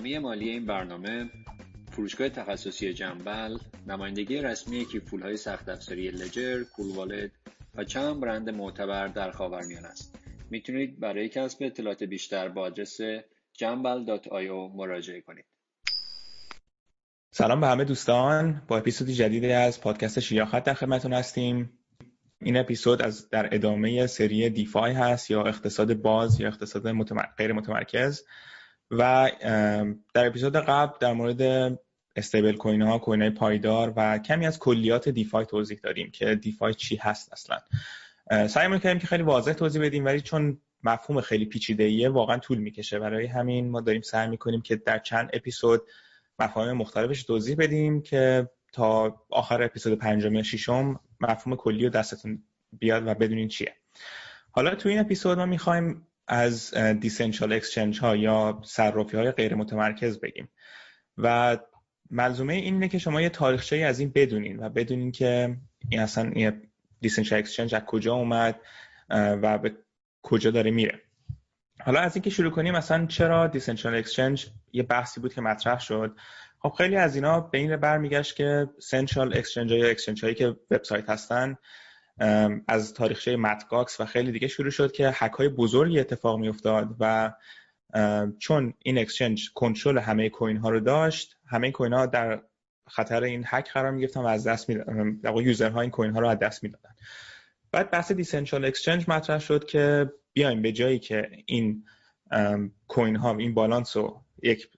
حامی مالی این برنامه فروشگاه تخصصی جنبل نمایندگی رسمی کیفول های سخت افزاری لجر، کولوالت و چند برند معتبر در خاورمیانه است. می‌تونید برای کسب اطلاعات بیشتر با آدرس jambal.io مراجعه کنید. سلام به همه دوستان با اپیزودی جدیدی از پادکست شیاخت در خدمتتون هستیم این اپیزود از در ادامه سری دیفای هست یا اقتصاد باز یا اقتصاد متمر... غیر متمرکز و در اپیزود قبل در مورد استیبل کوین ها کوین های پایدار و کمی از کلیات دیفای توضیح دادیم که دیفای چی هست اصلا. سعی می‌کنیم که خیلی واضح توضیح بدیم ولی چون مفهوم خیلی پیچیده ایه واقعا طول می‌کشه. برای همین ما داریم سعی می‌کنیم که در چند اپیزود مفاهیم مختلفش توضیح بدیم که تا آخر اپیزود پنجم ششم مفهوم کلی و دستتون بیاد و بدونین چیه. حالا تو این اپیزود ما می‌خوایم از decentralized exchange ها یا صرافی های غیر متمرکز بگیم. و ملزومه اینه که شما یه تاریخچه از این بدونین و بدونین که این اصلا یه decentralized exchange از کجا اومد و به کجا داره میره. حالا از اینکه شروع کنیم مثلا چرا decentralized exchange یه بحثی بود که مطرح شد؟ خب خیلی از اینا به این برمیگشت که centralized exchange یا exchange هایی که وبسایت هستن از تاریخچه Mt. Gox و خیلی دیگه شروع شد که هک های بزرگی اتفاق می افتاد و چون این exchange کنترل همه coin ها رو داشت همه coin ها در خطر این هک قرار می گرفتن و از دست می user ها این coin ها رو از دست می‌دادن. بعد بحث decentralized exchange مطرح شد که بیایم به جایی که این coin ها این بالانس رو یک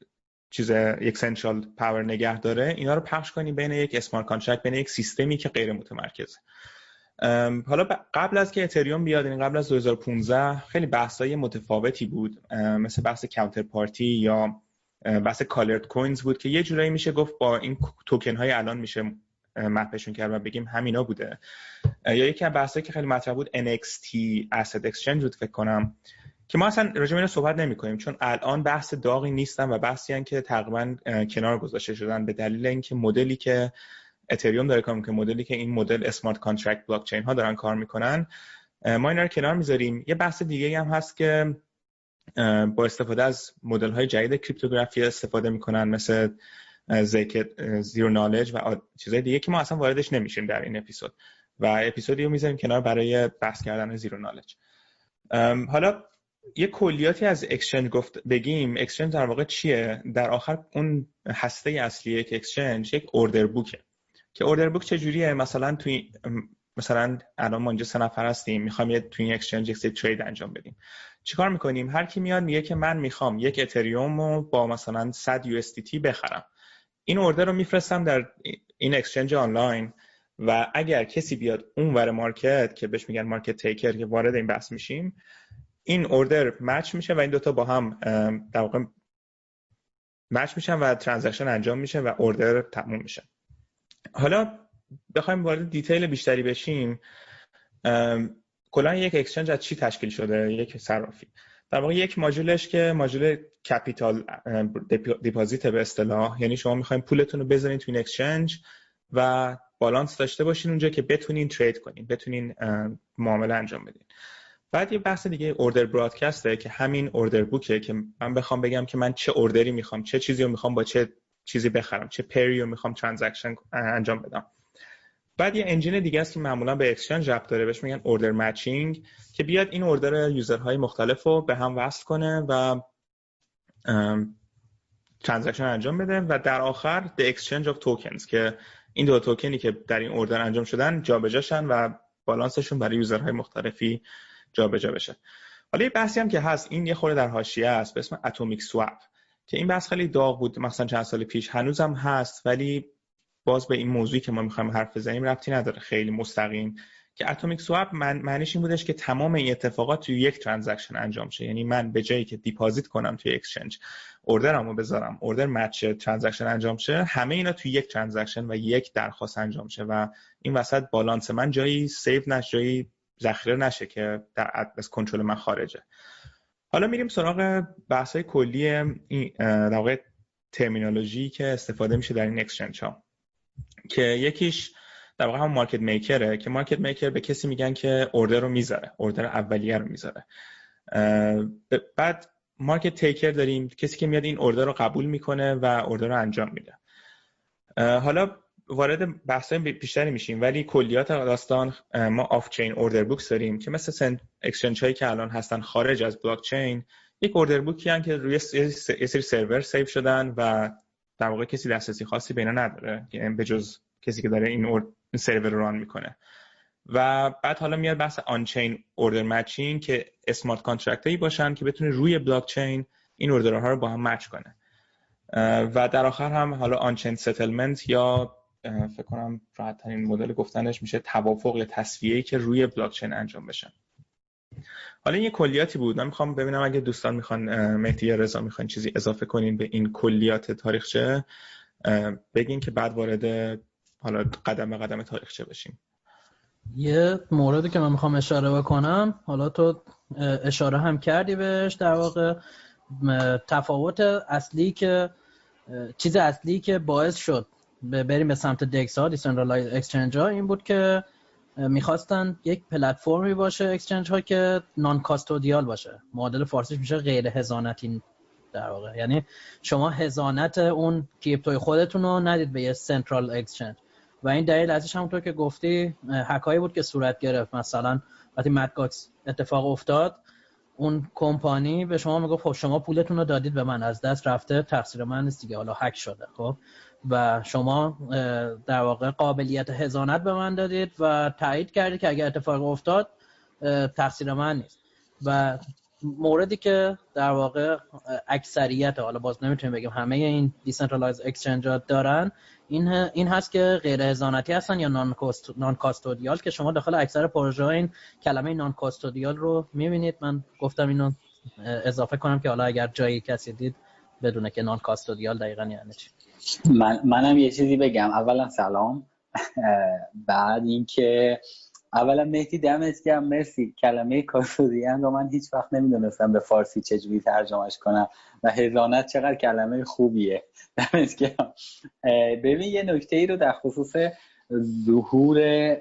چیز یک central power نگه داره اینا رو پخش کنیم بین یک smart contract بین یک سیستمی که غیر متمرکزه. حالا قبل از که اتریوم بیاد این یعنی قبل از 2015 خیلی بحثای متفاوتی بود. مثل بحث کانتر پارتی یا بحث کالرد کوینز بود که یه جورایی میشه گفت با این توکن های الان میشه مپشون کرد و بگیم همینا بوده. یا یکی از بحثایی که خیلی مطرح بود NXT Asset Exchange بود فکر کنم. که ما اصلا راجع به صحبت نمی کنیم چون الان بحث داغی نیستن و بحثی که تقریبا کنار گذاشته شدن. به دلیل اینکه مدلی که اتریوم داره کار که مدلی که این مدل smart contract blockchain ها دارن کار می‌کنن ما اینا رو کنار می‌ذاریم. یه بحث دیگه هم هست که با استفاده از مدل های جدید cryptography استفاده می‌کنن مثل ZK zero knowledge و چیزهای دیگه که ما اصلا واردش نمیشیم در این اپیزود. و اپیزودی رو می‌ذاریم کنار برای بحث کردن zero knowledge حالا یه کلیاتی از exchange گفت بگیم. exchange در واقع چیه؟ در آخر اون هسته اصلی یک exchange یک order book ه که order book چجوریه؟ مثلا توی مثلا الان ما اینجا سه نفر هستیم می‌خوام یه توی این exchange یک trade انجام بدیم. چیکار می‌کنیم؟ هر کی میاد میگه که من می‌خوام یک اتریوم رو با مثلا 100 یو بخرم. این order رو میفرستم در این exchange آنلاین و اگر کسی بیاد اون ور market که بهش میگن market taker که وارد این بحث میشیم این order match میشه و این دوتا با هم در واقع match میشن و transaction انجام میشه و order تموم میشه. حالا بخوایم وارد detail بیشتری بشیم کلا یک exchange از چی تشکیل شده؟ یک صرافی. در واقع یک ماژولش که module capital deposit به اصطلاح. یعنی شما می‌خواین پولتون رو بذارین تو این exchange و بالانس داشته باشین اونجا که بتونین trade کنین بتونین معامله انجام بدین. بعد یه بحث دیگه order broadcast ه که همین order book ه که من بخوام بگم که من چه order ی می‌خوام چه چیزی رو می‌خوام با چه چیزی بخرم چه pair ی رو می‌خوام transaction انجام بدم. بعد یه engine دیگه است که معمولا به exchange ربط داره بهش میگن order matching که بیاد این order user های مختلف رو به هم وصل کنه و transaction انجام بده و در آخر the exchange of tokens که این دو توکنی که در این order انجام شدن جابجاشن و بالانسشون برای user های مختلفی جابجا بشه. حالا یه بحثی هم که هست این یه خورده در حاشیه است به اسم atomic swap که این بحث خیلی داغ بود مثلا چند سال پیش. هنوزم هست ولی باز به این موضوعی که ما می‌خوایم حرف بزنیم ربطی نداره. خیلی مستقیم. که atomic swap من معنیش این بودش که تمام این اتفاقات توی یک transaction انجام شه. یعنی من به جایی که deposit کنم توی exchange order مو بذارم order match transaction انجام شه همه اینا توی یک transaction و یک درخواست انجام شه و این وسط بالانس من جایی save نشه جایی ذخیره نشه که در از کنترل من خارجه. حالا میریم سراغ بحث های کلی این در واقع terminology که استفاده میشه در این exchange ها. که یکیش در واقع هم market maker ه که market maker به کسی میگن که order رو می‌ذاره order اولیه رو می‌ذاره. بعد market taker داریم کسی که میاد این order رو قبول می‌کنه و order رو انجام میده. حالا وارد بحث بیشتری میشیم ولی کلیات داستان ما off-chain order books داریم که مثل central exchange هایی که الان هستن خارج از بلاک چین یک order book ی هن که روی یه سری سرور save شدن و در واقع کسی دسترسی خاصی بهش نداره یعنی به جز کسی که داره این, سرور رو run می‌کنه. و بعد حالا میاد بحث on-chain order matching که smart contract هایی باشن که بتونه روی بلاک چین این اوردرها رو با هم مچ کنه. و در آخر هم حالا آنچین ستلمنت یا فکر کنم راحت ترین مدل گفتنش میشه توافق یا تصفیه که روی بلاک چین انجام بشن حالا این یه کلیاتی بود. من می‌خوام ببینم اگه دوستان می‌خوان مهدی یا رضا می‌خوان چیزی اضافه کنین به این کلیات تاریخچه. بگین که بعد وارد حالا قدم به قدم تاریخچه بشیم یه موردی که من می‌خوام اشاره بکنم. حالا تو اشاره هم کردی بهش در واقع. تفاوت اصلی که چیز اصلی که باعث شد. بریم به سمت DEX ها decentralized exchange ها. این بود که می‌خواستن یک پلتفرمی باشه exchange ها که non-custodial باشه. معادل فارسیش میشه غیر حضانتی در واقع. یعنی شما حضانت اون crypto ی خودتون رو ندید به یه central exchange. و این دلیل ازش همونطور که گفتی هک هایی بود که صورت گرفت. مثلا وقتی Mt. Gox اتفاق افتاد اون کمپانی به شما می‌گفت خب شما پولتون رو دادید به من. از دست رفته تقصیر من نیست دیگه. حالا هک شده خب. و شما در واقع قابلیت حضانت به من دادید و تایید کردید که اگر اتفاق افتاد تقصیر من نیست. و موردی که در واقع اکثریت حالا باز نمی‌تونیم بگیم همه این decentralized exchange دارن این این هست که غیر هزانتی هستن یا نان, کاستودیال که شما داخل اکثر پروژه این کلمه نان کاستودیال رو می‌بینید. من گفتم اینو اضافه کنم که حالا اگر جایی کسی دید بدونه که نان کاستودیال دقیقا یعنی چی. من منم یه چیزی بگم. اولا سلام. بعد اینکه اولا مهدی دمت گرم. مرسی. کلمه کاستودیان رو من هیچ وقت نمی‌دونستم به فارسی چجوری ترجمهش کنم و حضانت چقدر کلمه خوبیه. دمت گرم. ببین یه نکته ای رو در خصوص ظهور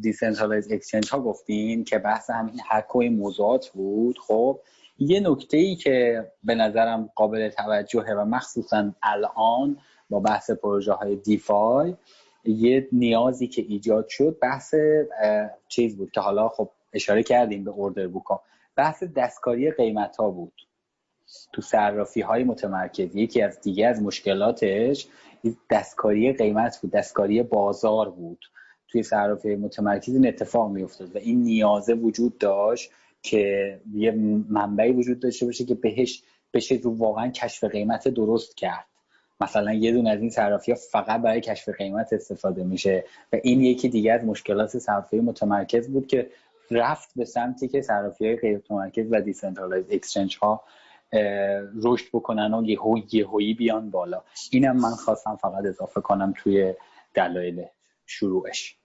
decentralized exchange ها گفتین که بحث همین هک و موضوعات بود. خب یه نکته ای که به نظرم قابل توجهه و مخصوصا الان با بحث پروژه های DeFi یه نیازی که ایجاد شد بحث چیز بود که حالا خب اشاره کردیم به order book ها. بحث دستکاری قیمت ها بود تو صرافی های متمرکز. یکی از دیگه از مشکلاتش دستکاری قیمت بود دستکاری بازار بود. توی صرافی متمرکز این اتفاق می افتاد و این نیازه وجود داشت که یه منبعی وجود داشته باشه که بهش بشه رو واقعا کشف قیمت درست کرد. مثلا یه دونه از این صرافی ها فقط برای کشف قیمت استفاده میشه و این یکی دیگه از مشکلات صرافی متمرکز بود که رفت به سمتی که صرافی های غیر متمرکز و decentralized exchange ها رشد بکنن و یهو یهویی بیان بالا. اینم من خواستم فقط اضافه کنم توی دلایل شروعش.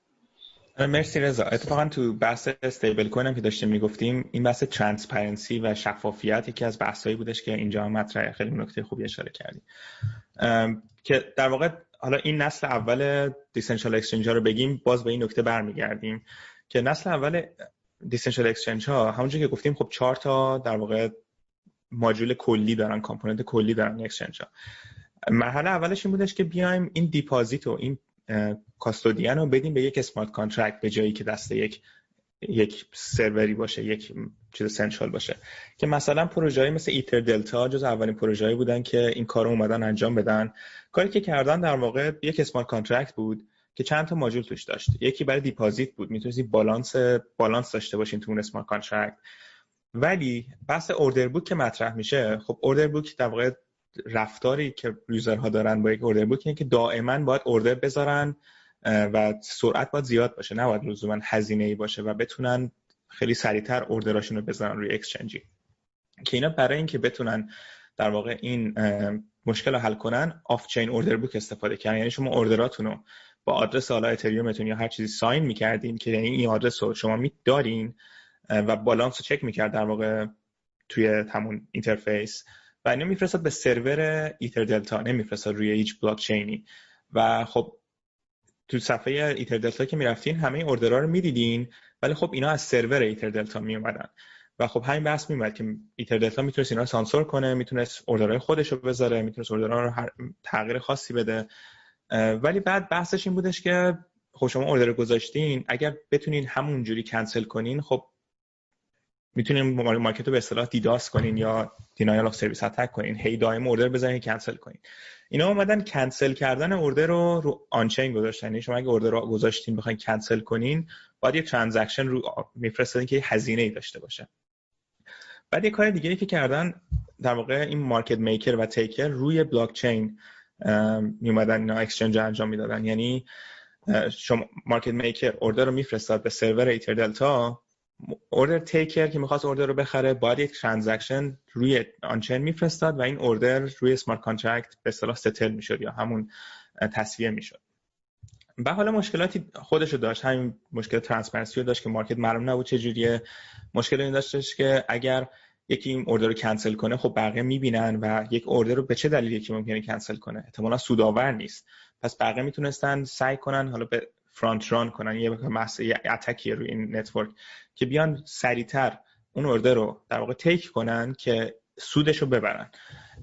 مرسی رضا. اتفاقا تو بحث stablecoin که داشتیم می‌گفتیم این بحث transparency و شفافیت یکی از بحثایی بودش که اینجا هم مطرح خیلی نکته خوبی اشاره کردیم که در واقع حالا این نسل اول decentralized exchange ها رو بگیم باز به این نکته برمیگردیم که نسل اول decentralized exchange ها همونجوری که گفتیم خب چهار تا در واقع ماژول کلی دارن component کلی دارن exchange ها مرحله اولش این بودش که بیایم این deposit و این custody رو بدیم به یک smart contract به جایی که دست یک یک سروری باشه یک چیز central باشه. که مثلا پروژه‌ای مثل EtherDelta جز اولین پروژه‌ای بودن که این کار رو اومدن انجام بدن. کاری که کردن در واقع یک smart contract بود که چند تا ماژول توش داشت. یکی برای deposit بود. می‌تونید balance balance داشته باشین تو اون smart contract ولی بحث order book که مطرح میشه خب اوردر بوک در واقع رفتاری که user ها دارن با یک order book اینه که دائما باید order بذارن و سرعت باید زیاد باشه. نباید لزوما هزینه ای باشه و بتونن خیلی سریعتر order اشون رو بذارن روی exchange ی که اینا برای اینکه بتونن در واقع این مشکل رو حل کنن off-chain order book استفاده کردن. یعنی شما order اتون رو با آدرس حالا Ethereum تون یا هر چیزی sign می‌کردین که یعنی این آدرس رو شما دارین و بالانس رو چک می‌کرد در واقع توی همون interface و اینو میفرستاد به سرور EtherDelta نمیفرستاد روی هیچ بلاک چینی و خب تو صفحه EtherDelta که می‌رفتین همه order ها رو می‌دیدین ولی خب اینا از سرور EtherDelta می اومدن و خب همین بحث میومد که EtherDelta می‌تونست اینا سانسور کنه می‌تونست order های خودش رو بذاره می‌تونست order ها رو تغییر خاصی بده. ولی بعد بحثش این بودش که خب شما order گذاشتین اگر بتونین همون جوری کنسل کنین خب می‌تونین market رو به اصطلاح DDoS کنین یا denial of service attack کنین. هی دائم order بزنین کنسل کنین. اینا اومدن کنسل کردن order رو رو on-chain گذاشتن. یعنی شما اگه order رو گذاشتین بخواین کنسل کنین باید یه transaction رو میفرستادین که هزینه ای داشته باشه. بعد یه کار دیگه ای که کردن در واقع این market maker و taker روی بلاک چین میومدن اینا exchange انجام می‌دادن. یعنی شما market maker order رو میفرستاد به سرور EtherDelta order taker که می‌خواست order رو بخره باید یک transaction روی on-chain میفرستاد و این order روی smart contract به اصطلاح settle می‌شد یا همون تسویه می‌شد. به حالا مشکلاتی خودشو داشت. همین مشکل transparency رو داشت که market معلوم نبود چجوریه مشکل این داشتش که اگر یکی این order رو کنسل کنه خب بقیه می‌بینن و یک order رو به چه دلیلی یکی ممکنه کنسل کنه؟ احتمالا سودآور نیست. پس بقیه می‌تونستن سعی کنن حالا به front run کنن یه مسئله attack ی روی این network که بیان سریعتر اون order رو در واقع take کنن که سودش رو ببرن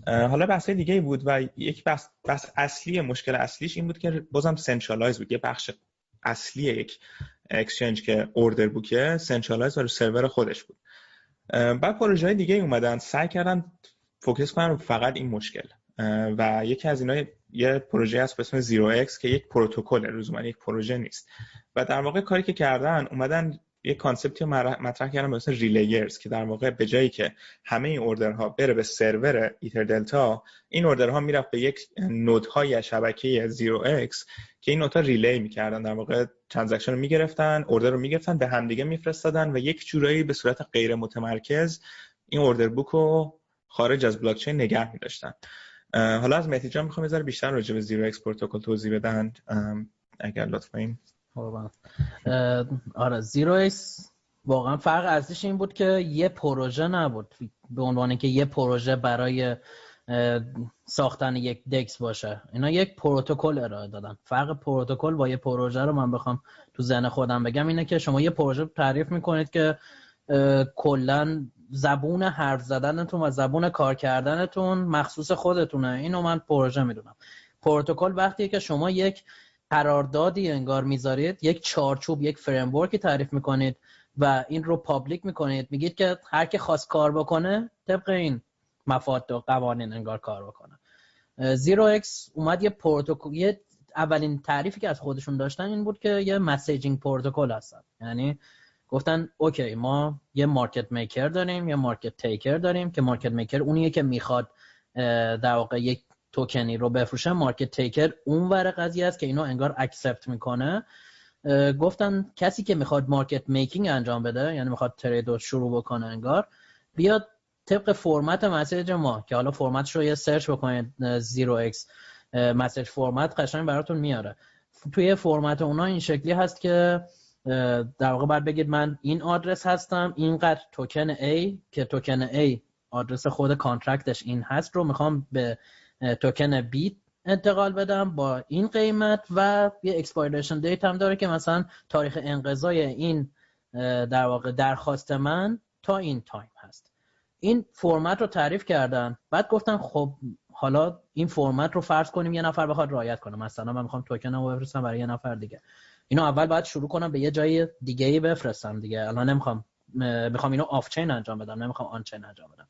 حالا بحث دیگه ای بود و یک بحث, بحث اصلی مشکل اصلیش این بود که بازم centralized بود یه بخش اصلی یک exchange که order book ه centralized رو سرور خودش بود. بعد پروژه های دیگه اومدن سعی کردن focus کنن فقط این مشکل. و یکی از اینا یه پروژه هست به اسم زیرو اکس که یک پروتکل لزوما یک پروژه نیست. و در واقع کاری که کردن اومدن یه concept ی رو مطرح کردن به اسم relayers که در واقع به جایی که همه این orderها بره به server EtherDelta این orderها می‌رفت به یک nodeهای شبکه 0x که این nodeها relay می‌کردن در واقع transaction رو می‌گرفتن order رو می‌گرفتن به همدیگه میفرستادن و یک جورایی به صورت غیر متمرکز این order book رو خارج از بلاک چین نگه میداشتن. حالا از مهدی جان می‌خوام یه بیشتر راجع به زیرو اکس پروتکل توضیح بدن اگر لطفا. این آره. زیرو اکس واقعا فرق ازش این بود که یه پروژه نبود. به عنوان که یه پروژه برای ساختن یک DEX باشه. اینا یک پروتکل ارائه دادن. فرق پروتکل با یه پروژه رو من بخوام تو ذهن خودم بگم اینه که شما یه پروژه تعریف می‌کنید که کلا زبون حرف زدنتون و زبون کار کردنتون مخصوص خودتونه. اینو من پروژه می‌دونم. پروتکل وقتی که شما یک قراردادی انگار می‌ذارید یک چارچوب یک framework ی تعریف می‌کنید و این رو public می‌کنید میگید که هر که خواست کار بکنه طبق این مفاد و قوانین انگار کار بکنه. زیرو اکس اومد یه پروتکل اولین تعریفی که از خودشون داشتن این بود که یه messaging protocol هستن. یعنی گفتن okay ما یه market maker داریم یه market taker داریم که market maker اونیه که می‌خواد در واقع یک توکنی رو بفروشه. market taker اون ور قضیه است که اینو انگار accept می‌کنه. گفتن کسی که می‌خواد market making انجام بده یعنی می‌خواد trade رو شروع بکنه انگار بیاد طبق فرمت message ما که حالا فرمتش رو یه search بکنید 0x message format قشنگ براتون میاره. توی فرمت اونا این شکلی هست که در واقع باید بگید من این آدرس هستم اینقدر token A که token A آدرس خود contract ش این هست رو می‌خوام به token B انتقال بدم با این قیمت و یه expiration date هم داره که مثلا تاریخ انقضای این در واقع درخواست من تا این تایم هست. این فرمت رو تعریف کردن. بعد گفتن خب حالا این فرمت رو فرض کنیم یه نفر بخواد رعایت کنه. مثلا من می‌خوام توکن رو بفرستم برای یه نفر دیگه. اینو اول باید شروع کنم به یه جای دیگه ای بفرستم دیگه. الان نمی‌خوام می‌خوام اینو off-chain انجام بدم نمی‌خوام on-chain انجام بدم.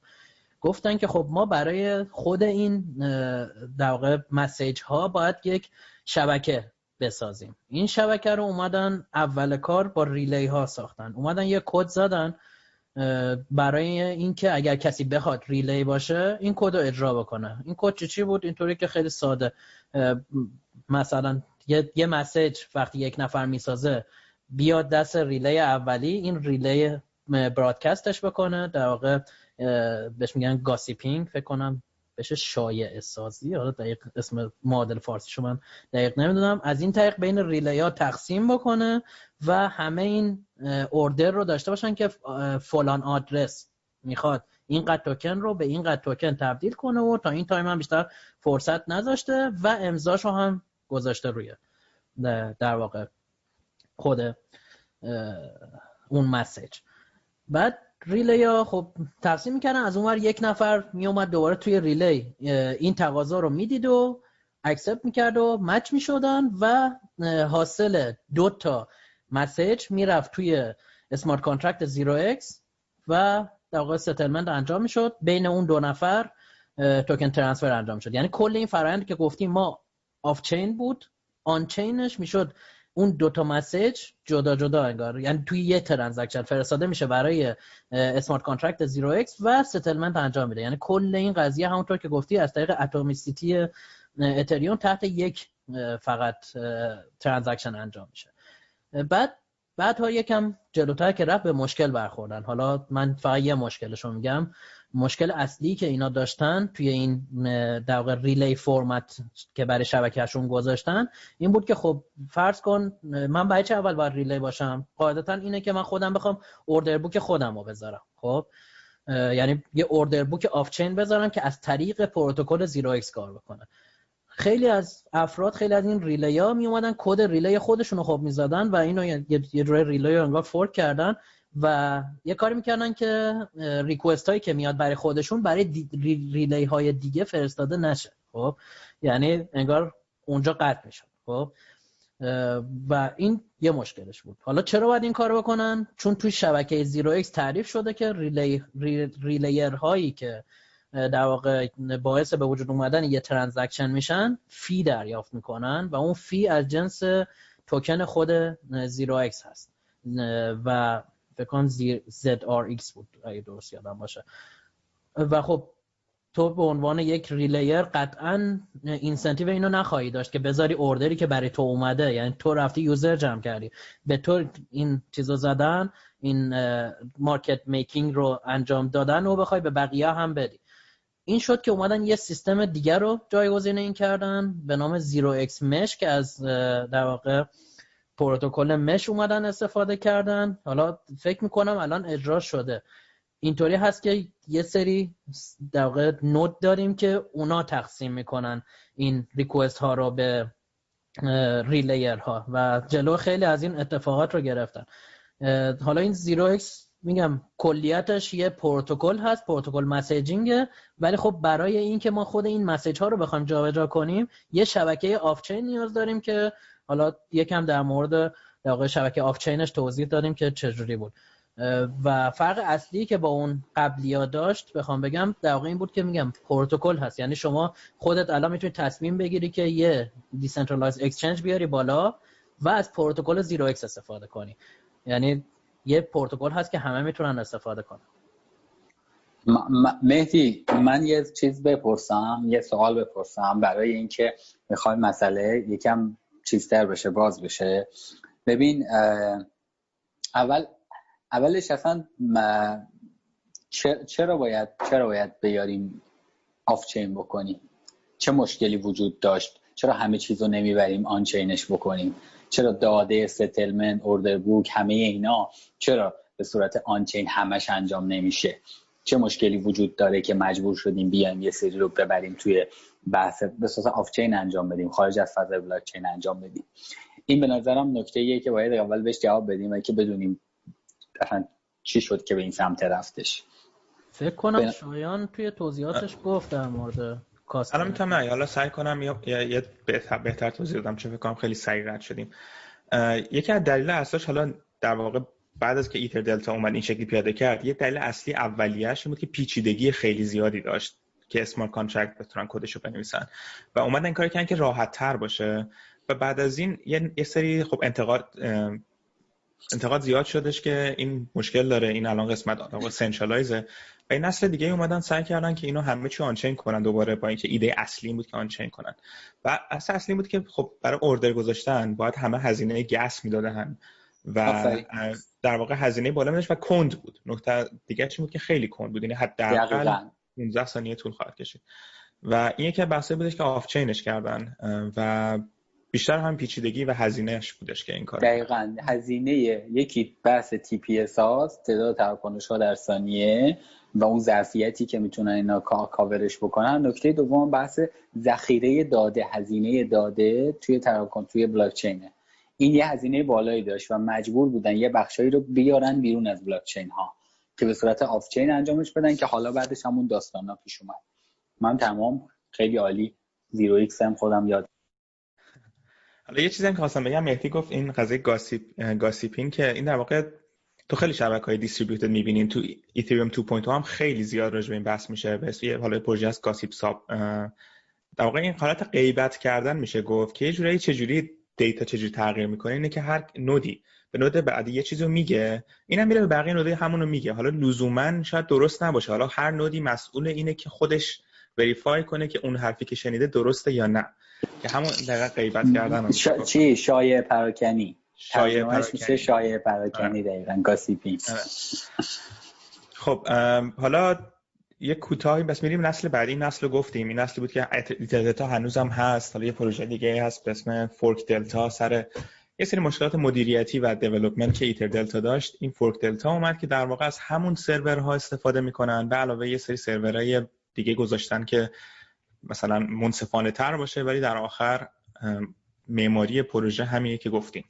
گفتن که خب ما برای خود این در واقع message ها باید یک شبکه بسازیم. این شبکه رو اومدن اول کار با relay ها ساختن. اومدن یه کد زدن برای اینکه اگر کسی بخواد relay باشه این کد رو اجرا بکنه. این کد چی بود؟ اینطوری که خیلی ساده. مثلا یه, یه message وقتی یک نفر می‌سازه بیاد دست relay اولی این relay broadcast ش بکنه. در واقع بهش میگن gossiping فکر کنم بهش شایعه سازی. حالا دقیق اسم معادل فارسی من دقیق نمی‌دونم. از این طریق بین relay ها تقسیم بکنه و همه این order رو داشته باشن که فلان آدرس می‌خواد اینقدر توکن رو به اینقدر توکن تبدیل کنه و تا این تایم هم بیشتر فرصت نذاشته و امضاشو هم گذاشته روی در واقع خود اون message. بعد relay ها خب تقسیم می‌کردن. از اونور یک نفر میومد دوباره توی relay این تقاضا رو می‌دید و accept می‌کرد و match می‌شدن و حاصل دو تا message می‌رفت توی smart contract 0x و در واقع settlement انجام می‌شد. بین اون دو نفر token transfer انجام شد یعنی کل این فرآیند که گفتیم ما off-chain بود. on-chain ش می‌شد اون دوتا message جدا جدا انگار. یعنی توی یه transaction فرستاده میشه برای smart contract 0x و settlement انجام میده. یعنی کل این قضیه همونطور که گفتی از طریق atomicity اتریوم تحت یک فقط transaction انجام میشه. بعد بعد ها یکم جلوتر که رفت به مشکل برخوردن. حالا من فقط یه مشکلش رو میگم. مشکل اصلی که اینا داشتن توی این در واقع relay format که برای شبکهشون گذاشتن این بود که خب فرض کن من برای چه اول باید relay باشم؟ قاعدتا اینه که من خودم بخوام order book خودم رو بذارم خب؟ یعنی یه order book off-chain بذارم که از طریق پروتکل 0x کار بکنه. خیلی از افراد خیلی از این relay ها می اومدن کد relay خودشون رو خب می‌زدن و اینو یه relay انگار fork کردن. و یه کاری می‌کردن که request هایی که میاد برای خودشون برای relay های دیگه فرستاده نشه. خب؟ یعنی انگار اونجا قطع میشن خب؟ و این یه مشکلش بود. حالا چرا باید این کار بکنن؟ چون توی شبکه 0x تعریف شده که relay relayer هایی که در واقع باعث به وجود اومدن یه transaction میشن fee دریافت می‌کنن و اون fee از جنس توکن خود 0x هست. و فکر کنم ZRX بود اگه درست یادم باشه. و خب تو به عنوان یک relayer قطعا incentive اینو نخواهی داشت که بذاری order ی که برای تو اومده. یعنی تو رفتی user جمع کردی. به تو این چیزو زدن این market making رو انجام دادن و بخوای به بقیه هم بدی. این شد که اومدن یه سیستم دیگر رو جایگزین این کردن به نام 0x Mesh که از در واقع پروتکل mesh اومدن استفاده کردن. حالا فکر می‌کنم الان اجرا شده. اینطوری هست که یه سری در واقع node داریم که اونا تقسیم می‌کنن این request ها رو به relayer ها و جلو خیلی از این اتفاقات رو گرفتن. حالا این 0x میگم کلیتش یه پروتکل هست پروتکل messaging ه ولی خب برای اینکه ما خود این message ها رو بخوایم جابجا کنیم یه شبکه off-chain نیاز داریم که حالا یکم در مورد در شبکه off-chain ش توضیح دادیم که چجوری بود. و فرق اصلی که با اون قبلیا داشت بخوام بگم در واقع این بود که میگم پروتکل هست. یعنی شما خودت الان می‌تونی تصمیم بگیری که یه decentralized exchange بیاری بالا و از پروتکل 0x استفاده کنی. یعنی یه پروتکل هست که همه می‌تونن استفاده کنن. مهدی من یه چیز بپرسم یه سوال بپرسم برای اینکه می‌خوای مسئله یکم چیزتر بشه باز بشه. ببین اول اولش اصلا چرا باید چرا باید بیاریم off-chain بکنیم؟ چه مشکلی وجود داشت؟ چرا همه چیز رو نمی‌بریم on-chain ش بکنیم؟ چرا داده settlement order book همه اینا؟ چرا به صورت on-chain همش انجام نمیشه؟ چه مشکلی وجود داره که مجبور شدیم بیایم یه سری رو ببریم توی بحث به صورت off-chain انجام بدیم خارج از فضای بلاک چین انجام بدیم. این به نظرم نکته ایه که باید اول بهش جواب بدیم و که بدونیم اصلا چی شد که به این سمت رفتش. فکر کنم شایان توی توضیحاتش گفت در مورد cost الان می‌تونم نه حالا سعی کنم یه بهتر, بهتر توضیح بدم چون فکر کنم خیلی سریع رد شدیم. یکی از دلیل اساس حالا در واقع بعد از که EtherDelta اومد این شکلی پیاده کرد یه دلیل اصلی اولیه‌اش بود که پیچیدگی خیلی زیادی داشت. که smart contract بتونن کدش رو بنویسن. و اومدن این کار کردن که راحت تر باشه. و بعد از این یه, سری خب انتقاد انتقاد زیاد شدش که این مشکل داره. این الان قسمت centralized ه و این نسل دیگه اومدن سعی کردن که اینو همه چی on-chain کنن دوباره با اینکه ایده اصلی بود که on-chain کنن. و اصل اصلی بود که خب برای order گذاشتن باید همه هزینه gas می‌دادن. و در واقع هزینه بالا میداشت و کند بود. نکته دیگه چی بود که خیلی کند بود. یعنی حداقل 15 ثانیه طول خواهد کشید. و این یکی بحثی بودش که off-chain ش کردن و بیشتر هم پیچیدگی و هزینهش بودش که این کار دقیقا. هزینه یکی بحث TPS تعداد تراکنش ها در ثانیه و اون ظرفیتی که می‌تونن اینا کاورش بکنن. نکته دوم بحث ذخیره داده هزینه داده توی تراکن توی بلاک این یه هزینه بالایی داشت و مجبور بودن یه بخشایی رو بیارن بیرون از بلاک چین ها که به صورت off-chain انجامش بدن که حالا بعدش همون داستانا پیش اومد. من تمام خیلی عالی زیرو ایکس هم خودم یاد حالا یه چیزی هم که خواستم بگم مهدی گفت این قضیه gossip gossiping که این در واقع تو خیلی شبکه های distributed می‌بینین تو ایتریوم 2.0 هم خیلی زیاد راجع به این بحث میشه. به یه حالا پروژه از GossipSub در واقع این حالت غیبت کردن میشه گفت که یه جوری چجوری data چجوری تغییر می‌کنه؟ اینه که هر node ی به node بعدی یه چیزو میگه. اینم میره به بقیه node های همونو میگه. حالا لزوما شاید درست نباشه. حالا هر node ی مسئول اینه که خودش verify کنه که اون حرفی که شنیده درسته یا نه. که همون دقیقا غیبت کردن شا... چی؟ شایع پراکنی. شایع پراکنی. شایع پراکنی آره. دقیقا. gossiping آره. خب حالا یه کوتاهی بس میریم نسل بعدی. این نسل رو گفتیم. این نسلی بود که دلتا هنوز هم هست. حالا یه پروژه دیگه هست به اسم فورک دلتا سر یه سری مشکلات مدیریتی و development که EtherDelta داشت این ForkDelta اومد که در واقع از همون سرورها استفاده می‌کنن به علاوه یه سری سرورهای دیگه گذاشتن که مثلا منصفانه تر باشه ولی در آخر معماری پروژه همینه که گفتیم.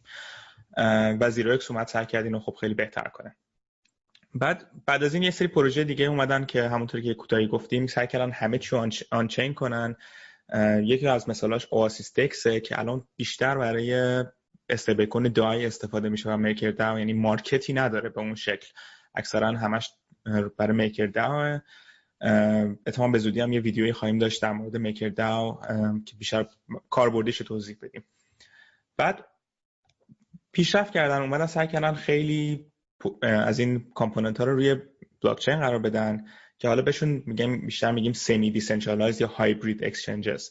و زیرو اکس اومد سعی کرد اینو خب خیلی بهتر کنه. بعد بعد از این یه سری پروژه دیگه اومدن که همونطور که کوتاهی گفتیم سعی کردن همه چی on-chain کنن. یکی از مثالاش Oasis DEX ه که الان بیشتر برای stable DAI استفاده میشه و MakerDAO یعنی market ی نداره به اون شکل. اکثرا همش برای MakerDAO اتمام به زودی هم یه ویدیویی خواهیم داشت در مورد MakerDAO که بیشتر کاربردیش توضیح بدیم. بعد پیشرفت کردن اومدن سعی کردن خیلی از این component ها رو روی بلاک چین قرار بدن که حالا بهشون میگیم بیشتر میگیم semi-decentralized یا hybrid exchanges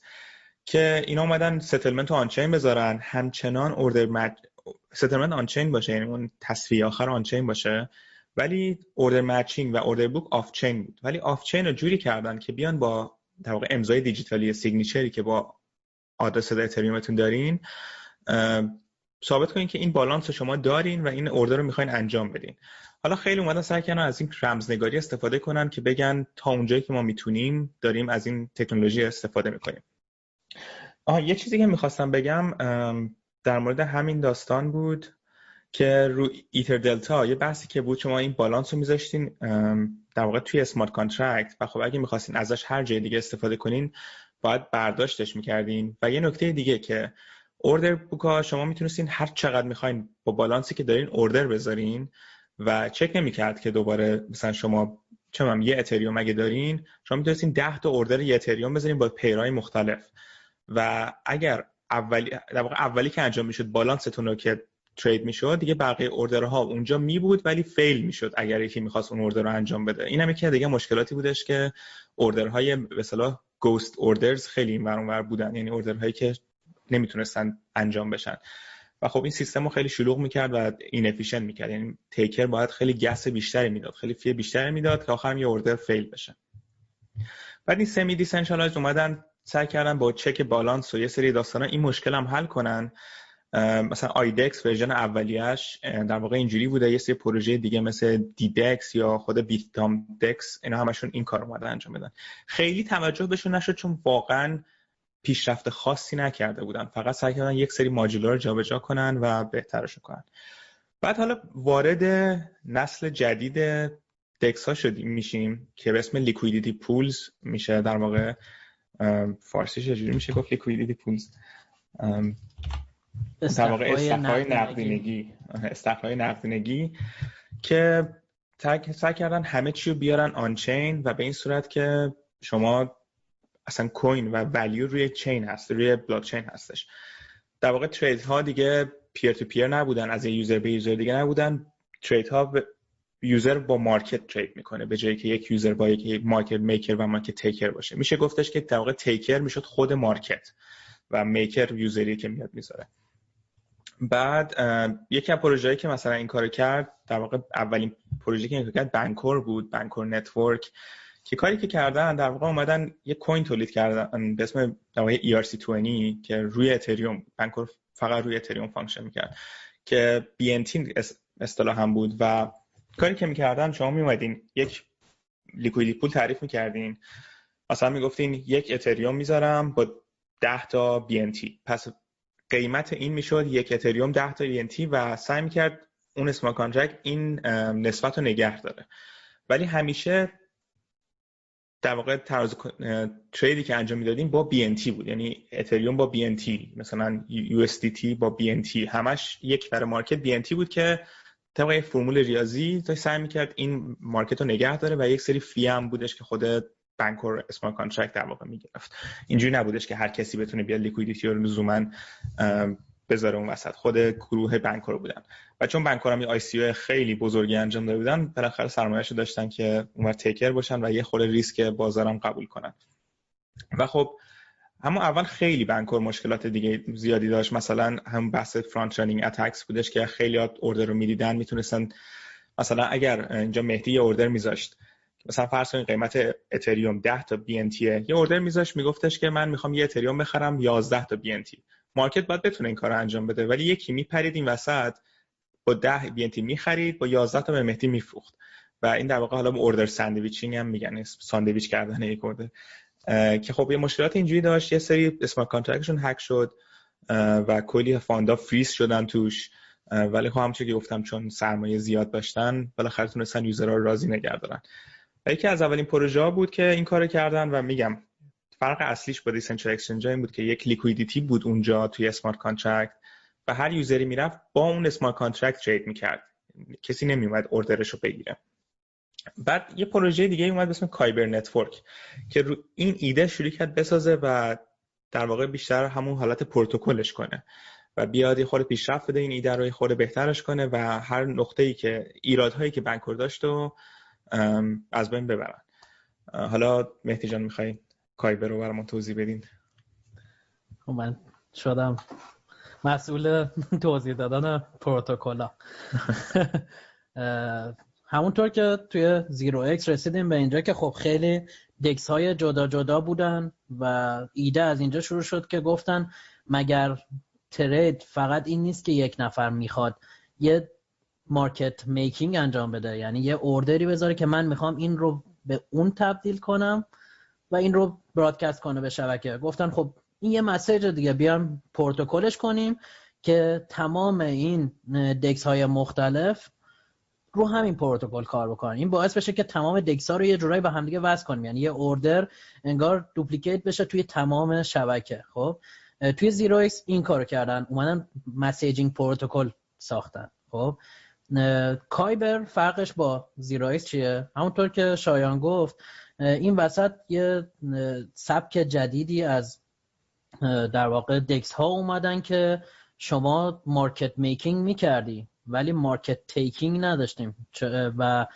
که اینا اومدن settlement on-chain بذارن. همچنان order مد settlement on-chain باشه یعنی اون تصفیه آخر on-chain باشه. ولی order matching و order book off-chain بود. ولی off-chain رو جوری کردن که بیان با در واقع امضای دیجیتالی signature ی که با آدرس اتریومتون دارین ثابت کنین که این بالانس رو شما دارین و این order رو می‌خواین انجام بدین. حالا خیلی اومدن سعی کردن از این رمزنگاری استفاده کنن که بگن تا اونجایی که ما می‌تونیم داریم از این تکنولوژی استفاده می‌کنیم. آها یه چیزی که می‌خواستم بگم در مورد همین داستان بود که رو EtherDelta یه بحثی که بود شما این بالانس رو میذاشتین در واقع توی smart contract و خب اگه می‌خواستین ازش هر جای دیگه استفاده کنین باید برداشتش می‌کردین. و یه نکته دیگه که order book ا شما می‌تونستین هر چقدر می‌خواین با بالانسی که دارین order بذارین و چک نمی‌کرد که دوباره مثلا شما چه یه اتریوم اگه دارین شما می‌تونستین 10 تا اوردر یه اتریوم بذارین با پیرای مختلف. و اگر اولی در واقع اولی که انجام می‌شد بالانستون رو که ترید می‌شد دیگه بقیه اوردرها اونجا می بود ولی فیل می‌شد اگر یکی می‌خواست اون اوردر رو انجام بده. این هم یکی دیگه مشکلاتی بودش که اوردرهای به اصطلاح گوست اوردرز خیلی این ور بودن. یعنی اوردرهایی که نمی‌تونستن انجام بشن. و خب این سیستم رو خیلی شلوغ می‌کرد و inefficient می‌کرد. یعنی taker باید خیلی gas بیشتری می‌داد خیلی fee بیشتری می‌داد که آخر یه order fill بشه. بعد این semi decentralized اومدن سعی کردن با check balance و یه سری داستانا این مشکل هم حل کنن. مثلا آیدکس version اولیش در واقع اینجوری بوده یه سری پروژه دیگه مثل دیدکس یا خود بیتام DEX اینا همشون این کار اومدن انجام بدن. خیلی توجه بهشون نشد چون واقعا پیشرفت خاصی نکرده بودن. فقط سعی کردن یک سری ماجولا رو جابجا کنن و بهترش کنن. بعد حالا وارد نسل جدید DEX ها شدیم میشیم که به اسم liquidity pools میشه در واقع. فارسی چجوری میشه؟ گفت liquidity pools در واقع استخهای نقدینگی. استخهای نقدینگی که سعی کردن همه چی رو بیارن on-chain و به این صورت که شما اصلا coin و value روی chain هست روی بلاک چین هستش. در واقع trade ها دیگه peer to peer نبودن از user به user دیگه نبودن. trade ها user با market trade می‌کنه به جایی که یک user با یک market maker و market taker باشه. میشه گفتش که در واقع taker می‌شد خود market و maker user ی که میاد می‌ذاره. بعد یکی از پروژه‌ای که مثلا این کارو کرد در واقع اولین پروژه که این کرد بنکور بود بنکور network. که کاری که کردن در واقع اومدن یه coin تولید کردن به اسم در واقع ERC20 که روی اتریوم بنکور فقط روی اتریوم function می‌کرد. که BNT اصطلاح هم بود و کاری که می‌کردن شما میومدین یک liquidity pool تعریف می‌کردین. مثلا می‌گفتین یک اتریوم می‌ذارم با 10 تا BNT پس قیمت این می‌شد یک اتریوم 10 تا BNT و سعی می‌کرد اون smart contract این نسبت رو نگه داره. ولی همیشه در واقع تراز trade ی که انجام می‌دادیم با BNT بود. یعنی اتریوم با BNT مثلا USDT با BNT همش یک برای market BNT بود که طبق فرمول ریاضی تا سعی می‌کرد این market رو نگه داره و یک سری fee هم بودش که خود بانکور smart contract در واقع می‌گرفت. اینجوری نبودش که هر کسی بتونه بیاد liquidity رو لزوما بذاره اون وسط. خود گروه بانکور بودن. و چون بانکور هم ICO خیلی بزرگی انجام داده بودن بالاخره سرمایه‌اش داشتن که اونور taker باشن و یه خورده ریسک بازارم قبول کنن. و خب اما اول خیلی بنکور مشکلات دیگه زیادی داشت. مثلا هم بحث front running attacks بودش که خیلی order رو می‌دیدن می‌تونستن مثلا اگر اینجا مهدی یه order میذاشت مثلا فرض کنید قیمت اتریوم 10 تا BNT یه order میذاشت میگفتش که من می‌خوام یه اتریوم بخرم 11 تا BNT market باید بتونه این کار انجام بده ولی یکی میپرید این وسط با 10 BNT می‌خرید با 11 تا به مهدی میفروخت. و این در واقع حالا order sandwiching هم میگن ساندویچ کردن یک order که خب یه مشکلات اینجوری داشت یه سری smart contract شون هک شد و کلی fund ا freeze شدن توش. ولی خب همونطور که گفتم چون سرمایه زیاد داشتن بالاخره تونستن user ها رو راضی نگه دارن و یکی از اولین پروژه ها بود که این کار کردن و میگم فرق اصلیش با decentral exchange این بود که یک liquidity بود اونجا توی smart contract و هر user ی می‌رفت با اون smart contract trade می‌کرد. کسی نمیومد order ش رو بگیره. بعد یه پروژه دیگه اومد به اسم کایبر network که رو این ایده شروع کرد بسازه و در واقع بیشتر همون حالت پروتکلش کنه و بیاد یه خورده پیشرفت بده این ایده رو یه خورده بهترش کنه و هر نقطه ای که ایرادهایی که بنکور داشت و از بین ببرن. حالا مهدی جان می‌خوای کایبر رو برامون توضیح بدین؟ خب من شدم مسئول توضیح دادن پروتکل همونطور که توی زیرو اکس رسیدیم به اینجا که خب خیلی دکس های جدا جدا بودن و ایده از اینجا شروع شد که گفتن مگر ترید فقط این نیست که یک نفر می‌خواد یه مارکت میکینگ انجام بده؟ یعنی یه اوردری بذاره که من می‌خوام این رو به اون تبدیل کنم و این رو برادکست کنه به شبکه. گفتن خب این یه مسیج دیگه بیام پروتکلش کنیم که تمام این دکس های مختلف رو همین پروتکل کار بکنن. این باعث بشه که تمام دکس ها رو یه جورایی به همدیگه وصل کنیم. یعنی یه اوردر انگار دوپلیکیت بشه توی تمام شبکه. خب؟ توی زیرو ایکس این کارو کردن. اومدن messaging protocol ساختن. خب؟ کایبر فرقش با زیرو ایکس چیه؟ همونطور که شایان گفت این وسط یه سبک جدیدی از در واقع DEX ها اومدن که شما market making می‌کردی. ولی market taking نداشتیم. و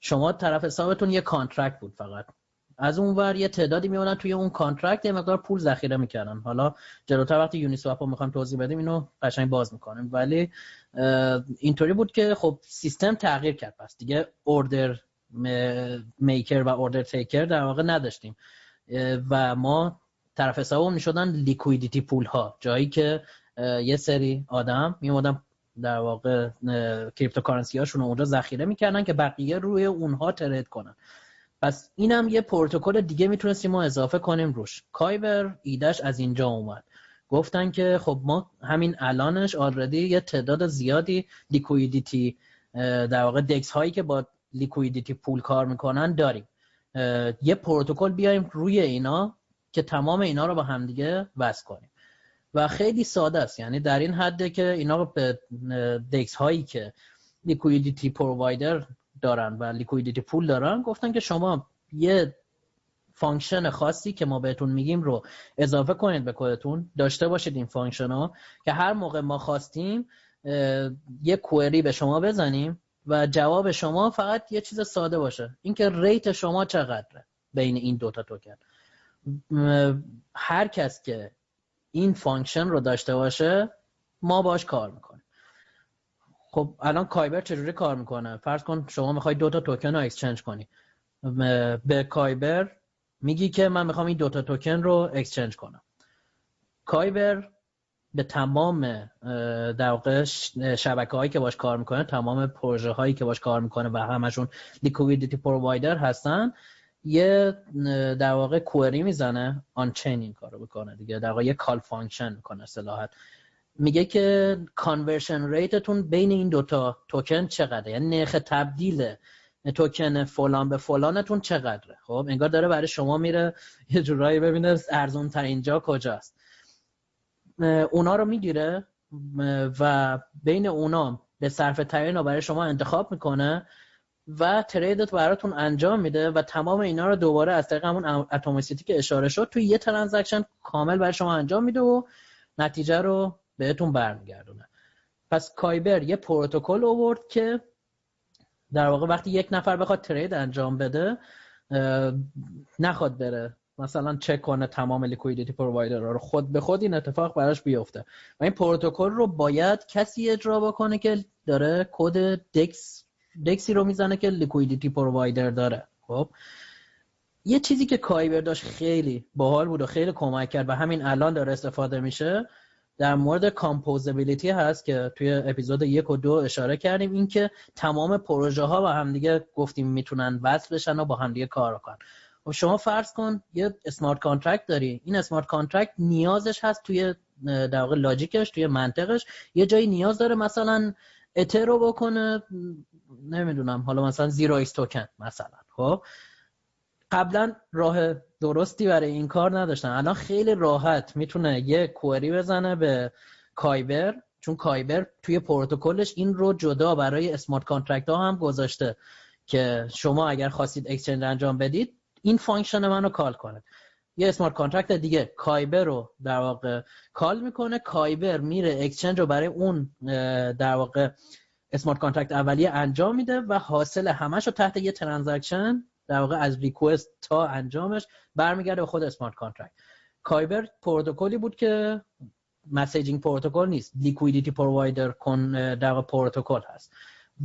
شما طرف حسابتون یه contract بود فقط. از اون ور یه تعدادی میومدن توی اون contract یه مقدار پول ذخیره می‌کردن. حالا جلوتر وقتی یونی سواپ رو می‌خوایم توضیح بدیم اینو قشنگ باز می‌کنیم. ولی اینطوری بود که خب سیستم تغییر کرد. پس دیگه order maker و order taker در واقع نداشتیم. و ما طرف حسابمون می‌شدن liquidity pool ها. جایی که یه سری آدم میومدن در واقع cryptocurrency هاشون اونجا ذخیره می‌کردن که بقیه روی اونها trade کنن. پس اینم یه پروتکل دیگه می‌تونستیم ما اضافه کنیم روش. کایبر ایدش از اینجا اومد. گفتن که خب ما همین الانش already یه تعداد زیادی liquidity در واقع DEX هایی که با liquidity pool کار می‌کنن داریم. یه پروتکل بیایم روی اینا که تمام اینا رو با همدیگه وصل کنیم. و خیلی ساده است. یعنی در این حده که اینا به دکس هایی که liquidity provider دارن و liquidity pool دارن گفتن که شما یه function خاصی که ما بهتون میگیم رو اضافه کنید به کدتون. داشته باشید این function ها که هر موقع ما خواستیم یه query به شما بزنیم و جواب شما فقط یه چیز ساده باشه. اینکه rate شما چقدره بین این دوتا توکن هر کس که این function رو داشته باشه ما باش کار می‌کنیم. خب الان Kyber چجوری کار می‌کنه؟ فرض کن شما می‌خوای دو تا توکن رو exchange کنی. به کایبر میگی که من می‌خوام این دوتا توکن رو اکسچنج کنم. کایبر به تمام در واقع شبکه هایی که باش کار می‌کنه تمام پروژه هایی که باش کار می‌کنه و همشون liquidity provider هستن یه در واقع query می‌زنه on-chain این کارو بکنه دیگه در واقع یه call function می‌کنه اصطلاحا میگه که conversion rate تون بین این دوتا توکن چقدره؟ یعنی نرخ تبدیل توکن فلان به فلانتون چقدره؟ خب انگار داره برای شما میره یه جورایی ببینه ارزون تر اینجا کجاست اونا رو می‌گیره و بین اونا به صرف ترین رو برای شما انتخاب می‌کنه. و trade براتون انجام میده و تمام اینا رو دوباره از طریق همون atomicity که اشاره شد توی یه transaction کامل برای شما انجام میده و نتیجه رو بهتون برمیگردونه. پس کایبر یه پروتکل آورد که در واقع وقتی یک نفر بخواد trade انجام بده نخواد بره مثلا چک کنه تمام liquidity provider رو خود به خود این اتفاق براش بیفته. و این پروتکل رو باید کسی اجرا بکنه که داره کد DEX DEX ی رو می‌زنه که liquidity provider داره. خب؟ یه چیزی که کایبر داشت خیلی باحال بود و خیلی کمک کرد و همین الان داره استفاده میشه در مورد composability هست که توی اپیزود یک و دو اشاره کردیم. اینکه تمام پروژه ها با همدیگه گفتیم می‌تونن وصل بشن و با همدیگه کار کنن. و خب شما فرض کن یه smart contract داری. این smart contract نیازش هست توی در واقع logic ش توی منطقش. یه جایی نیاز داره مثلا اتر رو بکنه نمی‌دونم. حالا مثلا زیرو ایکس توکن مثلا خب؟ قبلا راه درستی برای این کار نداشتن. الان خیلی راحت می‌تونه یه query بزنه به کایبر چون کایبر توی پروتکلش این رو جدا برای smart contract ها هم گذاشته که شما اگر خواستید exchange انجام بدید این function من رو call کنه یه smart contract دیگه کایبر رو در واقع call می‌کنه. کایبر میره exchange رو برای اون در واقع smart contract اولیه انجام میده و حاصل همش رو تحت یه transaction در واقع از request تا انجامش برمیگرده به خود smart contract کایبر پروتکلی بود که messaging protocol نیست. liquidity provider در واقع پروتکل هست.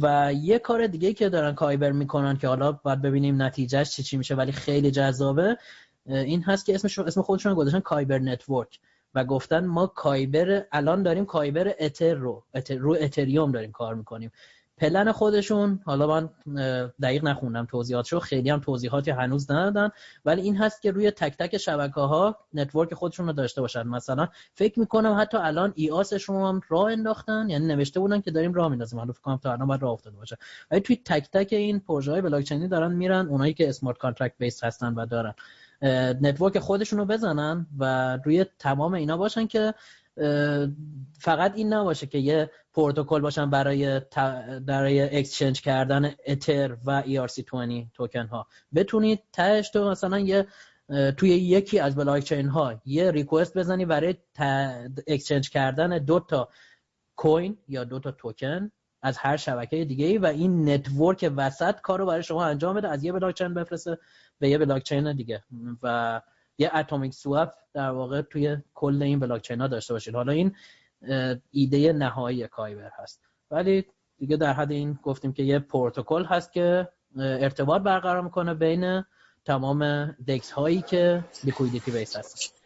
و یه کار دیگه که دارن کایبر می‌کنن که حالا باید ببینیم نتیجهش چی چی میشه ولی خیلی جذابه این هست که اسمش اسم خودشون گذاشتن Kyber Network. و گفتن ما کایبر الان داریم کایبر اتر رو اتر رو اتریوم داریم کار می‌کنیم. پلن خودشون حالا من دقیق نخوندم توضیحاتشو خیلی هم توضیحاتی هنوز ندادن ولی این هست که روی تک تک شبکه ها network خودشون رو داشته باشن. مثلا فکر می‌کنم حتی الان EOS شون هم راه انداختن یعنی نوشته بودن که داریم راه میندازیم. حالا فکر کنم تا الان باید راه افتاده باشه. ولی توی تک تک این پروژه های بلاک چینی دارن میرن اونایی که smart contract base هستن و دارن. network خودشون رو بزنن و روی تمام اینا باشن که فقط این نباشه که یه پروتکل باشن برای برای exchange کردن اتر و ERC20 توکن ها بتونید تهش تو مثلا یه توی یکی از بلاک چین ها یه request بزنی برای exchange کردن دو تا coin یا دو تا توکن از هر شبکه دیگه ای و این network وسط کارو برای شما انجام بده از یه بلاک چین بفرسته به یه بلاک چین دیگه. و یه atomic swap در واقع توی کل این بلاک چین ها داشته باشید. حالا این ایده نهایی کایبر هست. ولی دیگه در حد این گفتیم که یه پروتکل هست که ارتباط برقرار می‌کنه بین تمام DEX هایی که liquidity base هست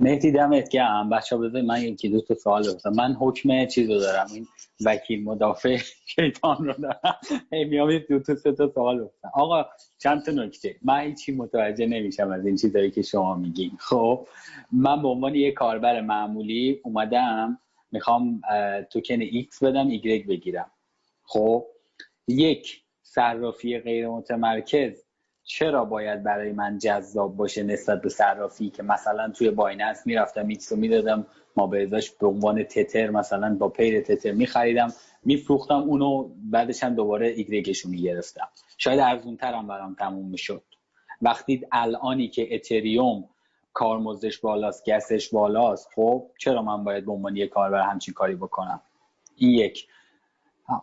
مهدی دمت گرم. بچه بذارید من یکی دو تا سوال بپرسم. من حکم چیز رو دارم؟ این وکیل مدافع شیطان رو دارم. هی میام دو تا سه تا سوال بپرسم. آقا چند تا نکته؟ من هیچی متوجه نمیشم از این چیزایی که شما میگین. خب من به عنوان یه کاربر معمولی اومدم می‌خوام توکن X بدم Y بگیرم. خب یک صرافی غیر متمرکز چرا باید برای من جذاب باشه نسبت به صرافی که مثلا توی بایننس می‌رفتم X رو می‌دادم ما به به عنوان تتر مثلا با pair تتر میخریدم میفروختم اونو بعدش هم دوباره ایگرگشو می‌گرفتم. شاید ارزون ترم برام تموم می‌شد. وقتی الانی که اتریوم کارمزدش بالاست گسش بالاست خب چرا من باید به عنوان یه کاربر همچین کاری بکنم؟ این یک.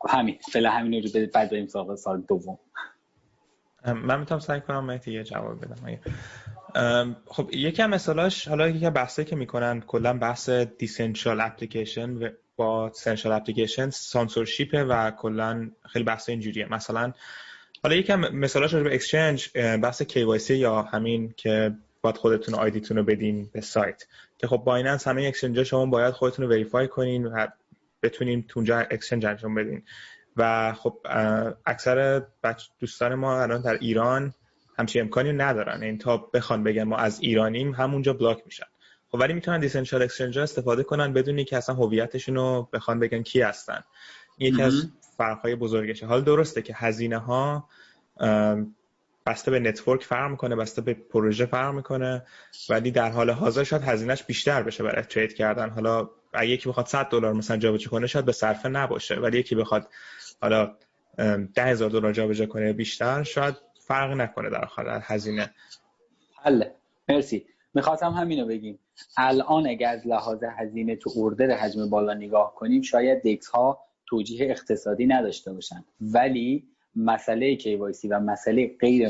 همین. فعلا همین رو بعد بریم سراغ سال دوم. من می‌تونم سعی کنم مهدی یه جواب بدم. خب یکی از مثالاش حالا یکی از بحثایی که می‌کنن کلا بحث دیسنشال اپلیکیشن با سنشال اپلیکیشن سانسورشیپ و کلا خیلی بحث اینجوریه. مثلا حالا از مثالاش به exchange بحث KYC یا همین که باید خودتون آیدیتون رو بدین به سایت. که خب بایننس همه exchange شما باید خودتون رو verify کنین و بتونین تو اونجا exchange انجام بدین. و خب اکثر دوستان ما الان در ایران همچین امکانی ندارن. این تا بخوان بگن ما از ایرانیم همونجا بلاک میشن. خب ولی می‌تونن decentralized exchange استفاده کنن بدون که اصلا هویتشون رو بخوان بگن کی هستن. یکی از فرقهای بزرگشه. حال درسته که هزینه ها بسته به network فرق می‌کنه بسته به پروژه فرق می‌کنه ولی در حال حاضر شاید هزینهش بیشتر بشه برای trade کردن. حالا اگه یکی بخواد 100 دلار مثلا جابجا کنه شاید به صرفه نباشه ولی یکی بخواد حالا ده هزار دلار جابجا کنه بیشتر شاید فرق نکنه در آخر هزینه. حله. مرسی. می‌خواستم همینو بگیم. الان اگر از لحاظ هزینه تو order حجم بالا نگاه کنیم شاید DEX ها توجیه اقتصادی نداشته باشن. ولی مسئله KYC و مسئله غیر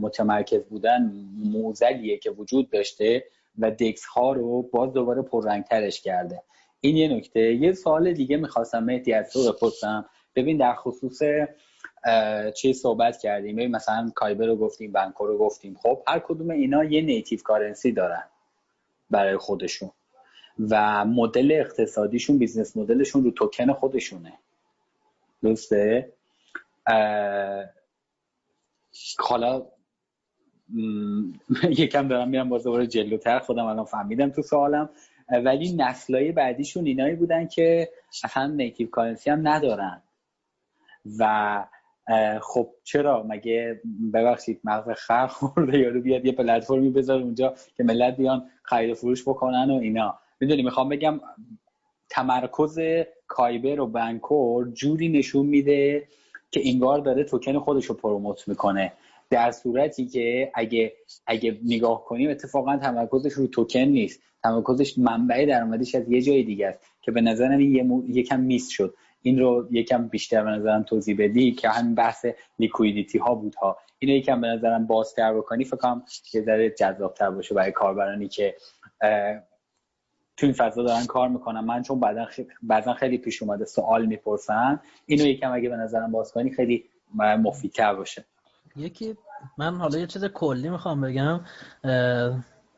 متمرکز بودن موزلیه که وجود داشته و دکس ها رو باز دوباره پررنگترش کرده. این یه نکته. یه سوال دیگه می‌خواستم مهدی از تو بپرسم. ببین در خصوص چی صحبت کردیم. ببین مثلا کایبر رو گفتیم بنکو رو گفتیم. خب هر کدوم اینا یه نیتیو کارنسی دارن برای خودشون. و مدل اقتصادیشون business مدلشون رو توکن خودشونه. درسته؟ حالا یکم دارم میرم باز دوباره جلوتر خودم الان فهمیدم تو سوالم. ولی نسلای بعدیشون اینایی بودن که اصلا native currency هم ندارن. و خب چرا؟ مگه ببخشید مغز خر خورده؟ یارو بیاد یه پلتفرمی بذاره اونجا که ملت بیان خرید فروش بکنن و اینا. می‌دونی می‌خوام بگم تمرکز کایبر و بنکور جوری نشون میده که انگار داره توکن خودش رو promote می‌کنه. در صورتی که اگه اگه نگاه کنیم اتفاقا تمرکزش رو توکن نیست. تمرکزش منبع درآمدیش از یه جای دیگه است که به نظرم این یه یکم miss شد. این رو یکم بیشتر به نظرم توضیح بدی که همین بحث liquidity ها بود ها اینو یکم به نظرم بازتر بکنی فکر کنم یه ذره جذابتر باشه برای کاربرانی که تو این فضا دارن کار می‌کنن. من چون بعدا خیلی, خیلی پیش اومده سوال می‌پرسن. اینو یکم اگه به نظرم باز کنی خیلی مفیدتر باشه. یکی من حالا یه چیز کلی می‌خوام بگم.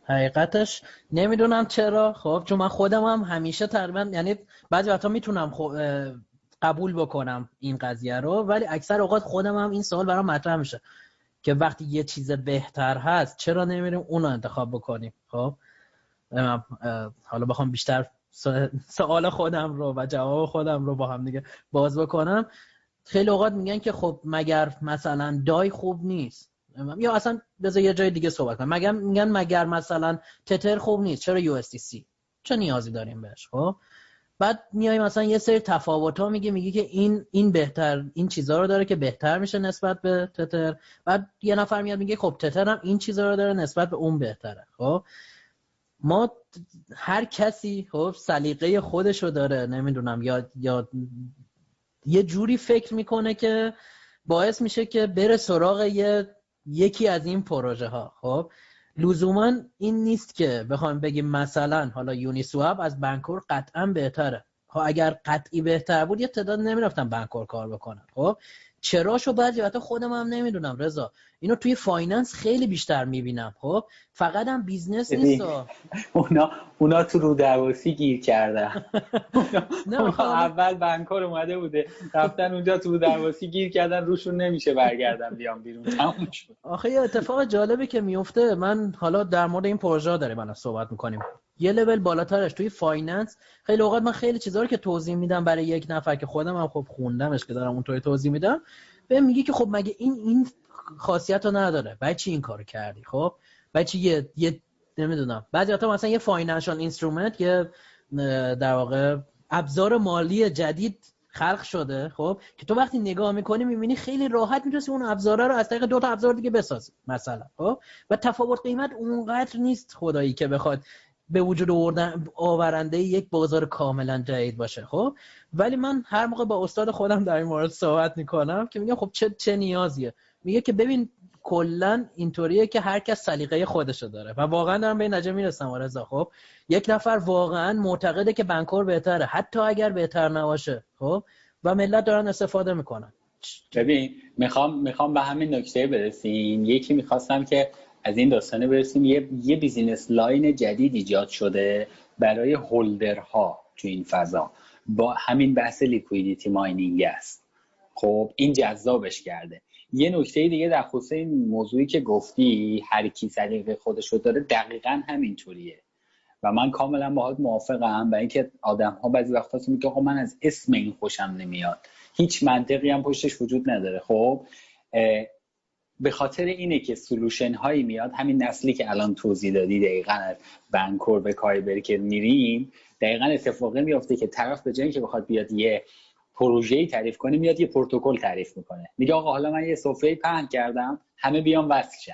حقیقتش نمی‌دونم چرا. خب چون من خودم هم همیشه تقریبا یعنی بعضی وقتا می‌تونم قبول بکنم این قضیه رو ولی اکثر اوقات خودم هم این سوال برام مطرح میشه که وقتی یه چیز بهتر هست چرا نمیریم اون رو انتخاب بکنیم؟ خب؟ حالا بخوام بیشتر سوال خودم رو و جواب خودم رو با هم دیگه باز بکنم. خیلی اوقات میگن که خب مگر مثلا دای خوب نیست. یا اصلا بذار یه جای دیگه صحبت کنم. مگر میگن مگر مثلا تتر خوب نیست. چرا یو سی؟ چه نیازی داریم بهش؟ خب؟ بعد میای مثلا یه سری تفاوت ها میگه میگه که این این بهتر این چیزها رو داره که بهتر میشه نسبت به تتر. بعد یه نفر میاد میگه خب تتر هم این چیزها رو داره نسبت به اون بهتره. خب؟ ما هر کسی خب سلیقه خودش رو داره نمی‌دونم یا یا یه جوری فکر می‌کنه که باعث میشه که بره سراغ یه یکی از این پروژه ها خب؟ لزوما این نیست که بخوایم بگیم مثلا حالا یونی سواب از بنکور قطعا بهتره. ها خب اگر قطعی بهتر بود یه تعداد نمی‌رفتن بنکور کار بکنن. خب؟ چراشو بعضی وقتا خودم هم نمی‌دونم رضا. اینو توی finance خیلی بیشتر می‌بینم خب؟ فقط هم business نیست اونا اونا تو رو درواسی گیر کردن. نه خب. اول بنکور اومده بوده رفتن اونجا تو رو درواسی گیر کردن روشون نمیشه برگردن بیام بیرون تموم شد. آخه یه اتفاق جالبی که میفته من حالا در مورد این پروژه داریم الان صحبت می‌کنیم. یه لول بالاترش توی finance. خیلی اوقات من خیلی چیزا رو که توضیح میدم برای یک نفر که خودم هم خب خوندمش که دارم اونطوری توضیح میدم به میگه که خب مگه این این خاصیت رو نداره. بعد چی این کارو کردی؟ خب؟ بعد چی یه, یه نمی‌دونم. بعضی وقتا مثلا یه financial instrument یه در واقع ابزار مالی جدید خلق شده خب؟ که تو وقتی نگاه می‌کنی می‌بینی خیلی راحت می‌تونی اون ابزارا رو از طریق دو تا ابزار دیگه بسازی مثلا خب؟ و تفاوت قیمت اونقدر نیست خدایی که بخواد به وجود آوردن آورنده یک بازار کاملا جدید باشه خب؟ ولی من هر موقع با استاد خودم در این مورد صحبت می‌کنم که میگم خب چه چه نیازیه؟ میگه که ببین کلا اینطوریه که هر کس سلیقه خودشو داره و واقعا دارم به این نتیجه می‌رسم آرزا خب؟ یک نفر واقعا معتقده که بنکور بهتره حتی اگر بهتر نباشه خب؟ و ملت دارن استفاده می‌کنن. ببین می‌خوام می‌خوام به همین نکته برسیم. یکی می‌خواستم که از این داستانه برسیم یه, یه business line جدید ایجاد شده برای holder ها تو این فضا. با همین بحث liquidity mining است. خب این جذابش کرده. یه نکته دیگه در خصوص این موضوعی که گفتی هر کی سلیقه خودش رو داره دقیقا همینطوریه. و من کاملا باهات موافقم و اینکه آدم ها بعضی وقتا میگه آقا من از اسم این خوشم نمیاد. هیچ منطقی هم پشتش وجود نداره. خب به خاطر اینه که solution هایی میاد همین نسلی که الان توضیح دادی دقیقا از بنکور به کایبر که میریم دقیقا اتفاقی میافته که طرف به جایی که بخواد بیاد یه پروژه‌ای تعریف کنه میاد یه پروتکل تعریف می‌کنه. میگه آقا حالا من یه سفره پهن کردم همه بیان وصل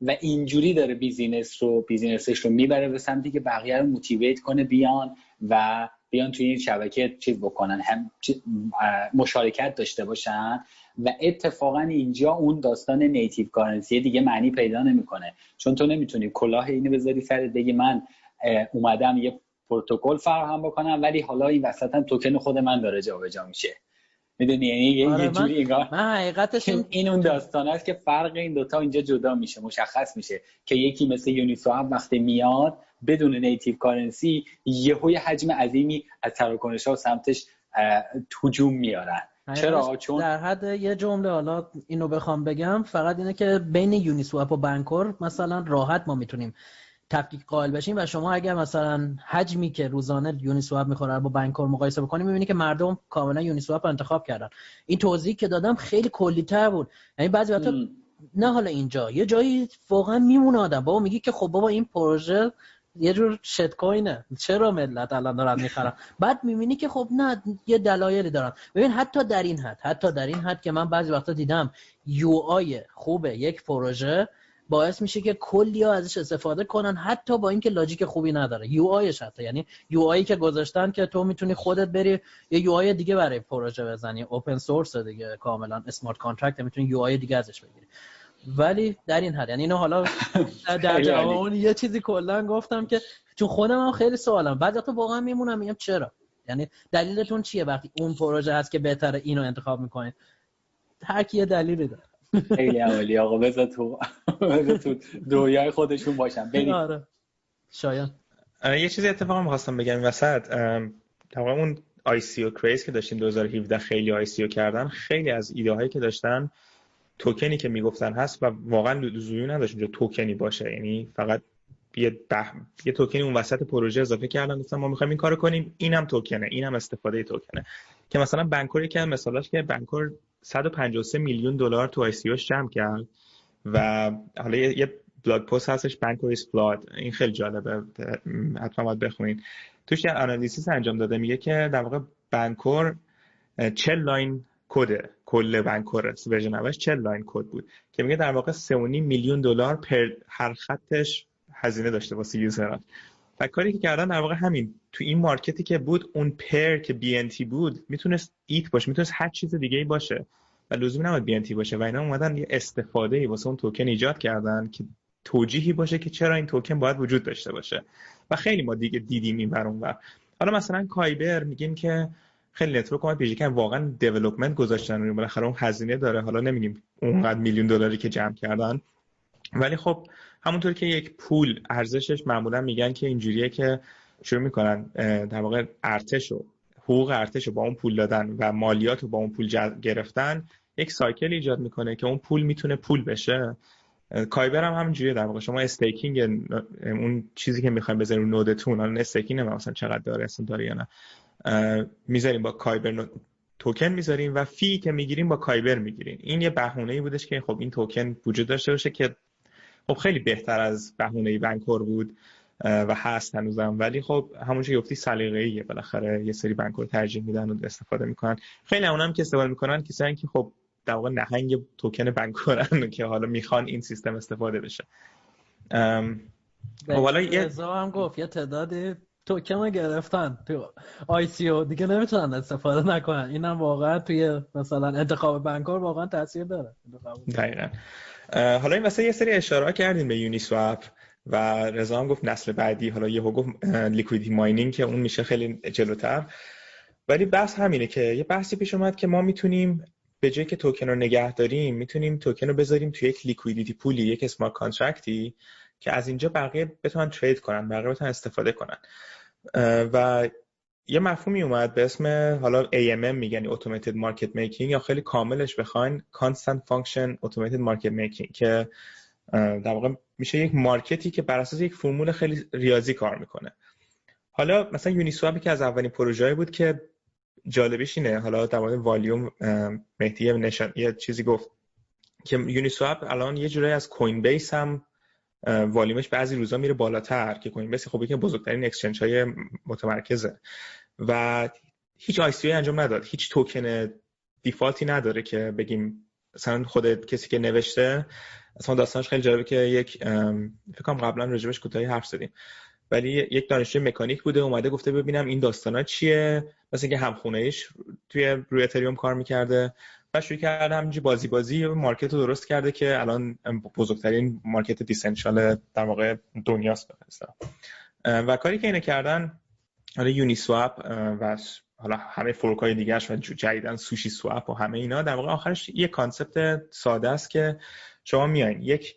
و اینجوری داره business رو business ش رو می‌بره به سمتی که بقیه رو motivate کنه بیان و بیان توی این شبکه چیز بکنن هم مشارکت داشته باشن و اتفاقا اینجا اون داستان native currency دیگه معنی پیدا نمی‌کنه. چون تو نمی‌تونی کلاه اینو بذاری سرت بگی من اومدم یه پروتکل فراهم بکنم ولی حالا این وسط هم توکن خود من داره جابجا میشه. می‌دونی؟ یعنی یه, آره جوری انگار من حقیقتش این اون داستان است که فرق این دوتا اینجا جدا میشه مشخص میشه که یکی مثل یونیسواب وقتی میاد بدون نیتیو کارنسی یهوی حجم عظیمی از تراکنش ها و سمتش هجوم میارن. چرا؟ چون در حد یه جمله حالا اینو بخوام بگم فقط اینه که بین یونیسواب و بانکور مثلا راحت ما می‌تونیم تفکیک قائل بشیم و شما اگر مثلا حجمی که روزانه یونی سواب می‌خوره با بانکور مقایسه بکنیم می‌بینی که مردم کاملا یونی سواب انتخاب کردن. این توضیحی که دادم خیلی کلی تر بود. یعنی بعضی وقتا نه حالا اینجا. یه جایی واقعا میمونه آدم. بابا میگی که خب بابا این پروژه یه جور شت کوینه. چرا ملت الان دارن می‌خرن؟ بعد می‌بینی که خب نه یه دلایلی دارن. ببین حتی در این حد حتی در این حد که من بعضی وقتا دیدم یو آی خوبه یک پروژه باعث میشه که کلی ها ازش استفاده کنن حتی با اینکه logic خوبی نداره. UI ش حتی. یعنی UI یی که گذاشتن که تو می‌تونی خودت بری یه UI دیگه برای پروژه بزنی. open source دیگه کاملا. smart contract می‌تونی UI دیگه ازش بگیری. ولی در این حد. یعنی اینو حالا در جواب اون یه چیزی کلا گفتم که چون خودم هم خیلی سوالم. بعد تو واقعا میمونم میگم چرا؟ یعنی دلیلتون چیه؟ وقتی اون پروژه هست که بهتره اینو انتخاب می‌کنید. هر کی یه دلیلی داره. خیلی عملی آقا بذار تو تو دنیای خودشون باشن. بریم. آره. شاید یه چیزی اتفاقا می‌خواستم بگم وسط. تمام اون ICO craze که داشتیم 2017 خیلی ICO کردن خیلی از ایده هایی که داشتن توکنی که می‌گفتن هست و واقعا لزومی نداشت اونجا توکنی باشه. یعنی فقط یه بح... یه توکنی اون وسط پروژه اضافه کردن. گفتن ما می‌خوایم این کارو کنیم. اینم توکنه اینم استفاده توکنه که مثلا بنکور که مثالاش که بنکور 153 میلیون دلار تو آی جمع کرد و حالا یه بلاگ پست هستش بنکور is این خیلی جالبه. حتما باید بخونید توش یه آنالیزیس انجام داده. میگه که در واقع بنکور 40 لاین کد کل بنکور ورژن اولش 40 لاین کد بود. که میگه در واقع 3.5 میلیون دلار پر هر خطش هزینه داشته واسه یوزران و کاری که کردن در واقع همین. تو این مارکتی که بود اون پر که تی بود می‌تونست ایت باشه می‌تونست هر چیز دیگه ای باشه. و لزومی ان تی باشه و اینا اومدن یه استفاده ای واسه اون توکن ایجاد کردن که توجیهی باشه که چرا این توکن باید وجود داشته باشه. و خیلی ما دیگه دیدیم این برون و حالا مثلا کایبر میگیم که خیلی نتورک اومد پیش واقعا دیولپمنت گذاشتن و بالاخره اون هزینه داره. حالا نمی‌دونیم اونقدر میلیون دلاری که جمع کردن. ولی خب همونطور که یک پول ارزشش معمولا میگن که اینجوریه که شروع می‌کنن در واقع ارتش و حقوق ارتش رو با اون پول دادن و مالیات رو با اون پول گرفتن یک cycle ایجاد می‌کنه که اون پول می‌تونه پول بشه. کایبر هم همینجوریه در واقع. شما staking اون چیزی که می‌خوایم بذاریم node تون الان staking مثلا چقدر داره اصلا داره یا نه. می‌ذاریم با کایبر توکن می‌ذاریم و fee که می‌گیریم با کایبر می‌گیریم. این یه بهونه ای بودش که خب این توکن وجود داشته باشه که خب خیلی بهتر از بهونه بنکور بود و هست هنوزم. ولی خب همون که گفتی سلیقه‌ایه. بالاخره یه سری بنکور ترجیح میدن و استفاده می‌کنن. خیلی اونم که استفاده می‌کنن کسایی که خب در واقع نهنگ توکن بنکورن که حالا می‌خوان این سیستم استفاده بشه. خب حالا یه هم گفت یه تعدادی توکن گرفتن تو آی سی او. دیگه نمی‌تونن استفاده نکنن. اینم واقعا توی مثلا انتخاب بنکور واقعا تاثیر داره. دقیقا. حالا این واسه یه سری اشاره کردیم به Uniswap و رضا هم گفت نسل بعدی. حالا یه گفت liquidity mining که اون میشه خیلی جلوتر. ولی بحث همینه که یه بحثی پیش اومد که ما می‌تونیم به جای که توکن رو نگه داریم می‌تونیم توکن رو بذاریم تو یک liquidity pool ی یک smart contract ی که از اینجا بقیه بتونن trade کنن بقیه بتونن استفاده کنن. و یه مفهومی اومد به اسم حالا AMM میگن Automated Market Making یا خیلی کاملش بخواین Constant Function Automated Market Making که در واقع میشه یک market ی که بر اساس یک فرمول خیلی ریاضی کار می‌کنه. حالا مثلا Uniswap که از اولین پروژه‌ای بود که جالبیش اینه حالا در مورد والیوم مهدی نشان یه چیزی گفت که Uniswap الان یه جورایی از Coinbase هم والیومش بعضی روزا میره بالاتر که Coinbase خب یکی بزرگترین exchange های متمرکزه. و هیچ ICO انجام نداد. هیچ توکن default ی نداره که بگیم مثلا خود کسی که نوشته اصلا داستانش خیلی جالبه که یک فکر کنم قبلا راجبش کوتاهی حرف زدیم. ولی یک دانشجوی مکانیک بوده اومده گفته ببینم این داستانا چیه. مثل اینکه همخونه ایش توی روی اتریوم کار می‌کرده. شروع کرده همینجوری بازی بازی market رو درست کرده که الان بزرگترین market decentralized در واقع دنیاست و کاری که اینه کردن حالا Uniswap و حالا همه fork های دیگرش و جدیدن SushiSwap و همه اینا در واقع آخرش یه concept ساده است که شما میایین یک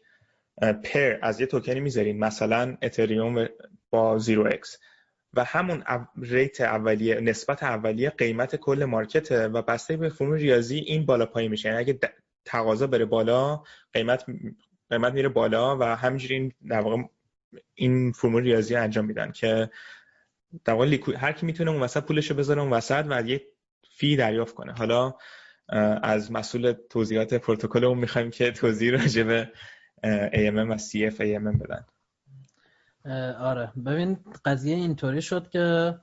pair از یه توکنی می‌ذارین. مثلا اتریوم با 0x و همون rate اولیه نسبت اولیه قیمت کل market ه و بسته به فرمول ریاضی این بالا پایین میشه. یعنی اگه تقاضا بره بالا قیمت قیمت میره بالا و همینجوری این در واقع این فرمول ریاضی انجام میدن که در واقع هر کی می‌تونه اون وسط پولش بذاره اون وسط و یه فی دریافت کنه. حالا از مسئول توضیحات پروتکل اون می‌خوایم که توضیح راجع به AMM و CF AMM بدن. آره. ببین قضیه اینطوری شد که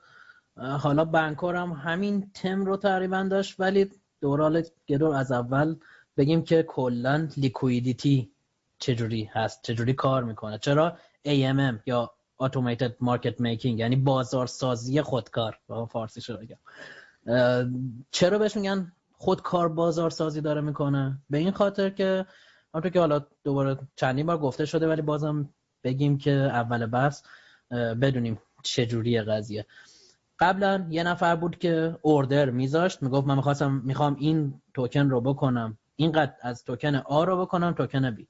حالا بنکور هم همین تم رو تقریبا داشت ولی دورال گرو از اول بگیم که کلا لیکویدیتی چجوری هست چجوری کار می‌کنه. چرا؟ AMM یا Automated Market Making یعنی بازارسازی خودکار. با فارسی شده بگم. چرا بهش میگن خودکار بازارسازی داره می‌کنه؟ به این خاطر که همونطور که حالا دوباره چندین بار گفته شده ولی بازم بگیم که اول بحث بدونیم چجوری قضیه. قبلا یه نفر بود که order میذاشت می‌گفت من می‌خواستم می‌خوام این توکن رو بکنم. اینقدر از توکن A رو بکنم توکن B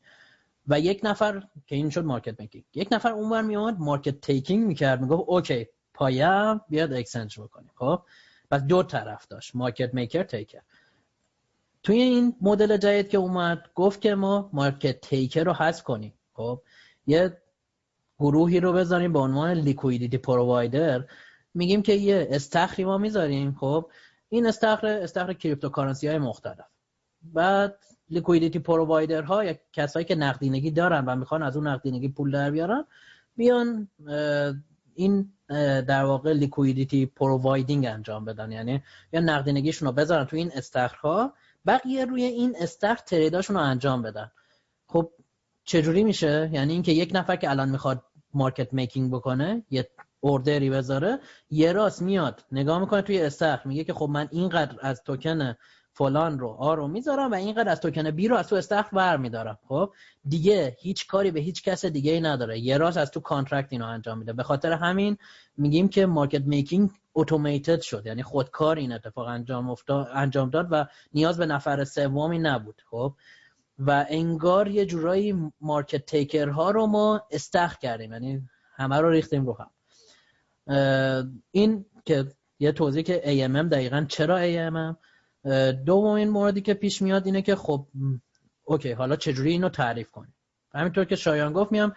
و یک نفر که این شد market making یک نفر اونور میاد market taking می‌کرد. می‌گفت okay پایم بیاد exchange بکنیم. خب؟ پس دو طرف داشت market maker taker توی این مدل جدید که اومد گفت که ما market taker رو حذف کنیم. خب؟ یه گروهی رو بذاریم به عنوان liquidity provider میگیم که یه استخری ما می‌ذاریم خب؟ این استخر استخر cryptocurrency های مختلف. بعد liquidity provider ها یا کسایی که نقدینگی دارن و می‌خوان از اون نقدینگی پول در بیارن بیان این در واقع liquidity providing انجام بدن. یعنی یا نقدینگیشون رو بذارن تو این استخرها بقیه روی این استخر trade اشون رو انجام بدن. خب چجوری میشه؟ یعنی اینکه یک نفر که الان می‌خواد market making بکنه یه order ی بذاره یه راست میاد نگاه می‌کنه توی استخر میگه که خب من اینقدر از توکن فلان رو A رو می‌ذارم و اینقدر از توکن B رو از تو استخر ور میدارم خب؟ دیگه هیچ کاری به هیچ کس دیگه ای نداره. یه راست از تو contract اینو انجام میده. به خاطر همین میگیم که market making automated شد. یعنی خودکار این اتفاق انجام انجام داد و نیاز به نفر سومی نبود. خب؟ و انگار یه جورایی مارکت تیکر ها رو ما استخر کردیم. یعنی همه رو ریختیم رو هم. این که یه توضیح که AMM دقیقا چرا AMM دومین موردی که پیش میاد اینه که خب اوکی حالا چجوری اینو تعریف کنیم؟ همینطور که شایان گفت میام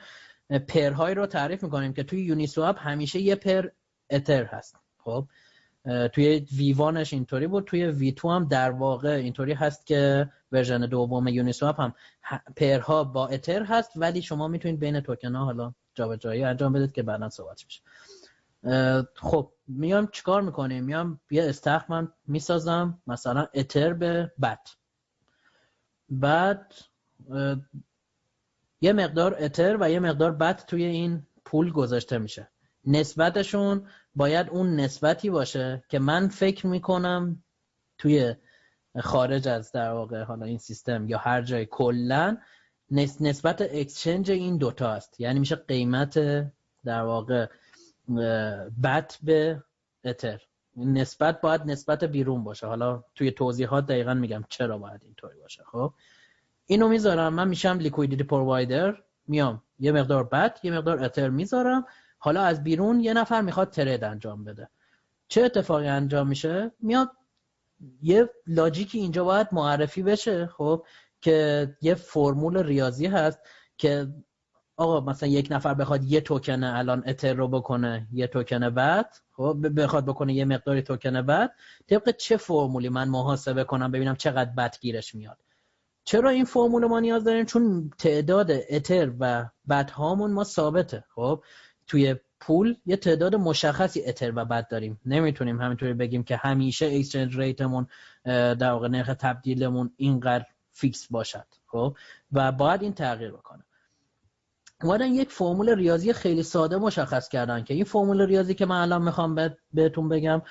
پرهایی رو تعریف می‌کنیم که توی یونیسواب همیشه یه پر اتر هست. خب؟ توی ویوانش اینطوری بود. توی وی تو هم در واقع اینطوری هست که ورژن دوم یونیسواب هم پرها با اتر هست ولی شما می‌تونید بین توکن ها حالا جابجایی انجام بدید که بعدا صحبت میشه. خب میام چیکار می‌کنیم؟ میام یه استخر من می‌سازم مثلا اتر به بت. بعد یه مقدار اتر و یه مقدار بت توی این پول گذاشته میشه. نسبتشون باید اون نسبتی باشه که من فکر می‌کنم توی خارج از در واقع حالا این سیستم یا هر جای کلا نسبت exchange این دوتا است. یعنی میشه قیمت در واقع BAT به اتر نسبت باید نسبت بیرون باشه. حالا توی توضیحات دقیقا میگم چرا باید اینطوری باشه. خب؟ اینو می‌ذارم. من میشم liquidity provider میام. یه مقدار بت یه مقدار اتر می‌ذارم. حالا از بیرون یه نفر می‌خواد ترید انجام بده. چه اتفاقی انجام میشه؟ میاد یه لاجیکی اینجا باید معرفی بشه خب که یه فرمول ریاضی هست که آقا مثلا یک نفر بخواد یه توکن الان اتر رو بکنه یه توکن بعد خب بخواد بکنه یه مقداری توکن بعد طبق چه فرمولی من محاسبه کنم ببینم چقدر بد گیرش میاد؟ چرا این فرمول ما نیاز داریم؟ چون تعداد اتر و BAT هامون ما ثابته خب. توی pool یه تعداد مشخصی اتر و BAT داریم. نمی‌تونیم همینطوری بگیم که همیشه exchange rate مون در واقع نرخ تبدیلمون اینقدر fix باشد خب؟ و باید این تغییر بکنه. اومدن یک فرمول ریاضی خیلی ساده مشخص کردن که این فرمول ریاضی که من الان می‌خوام بهتون بگم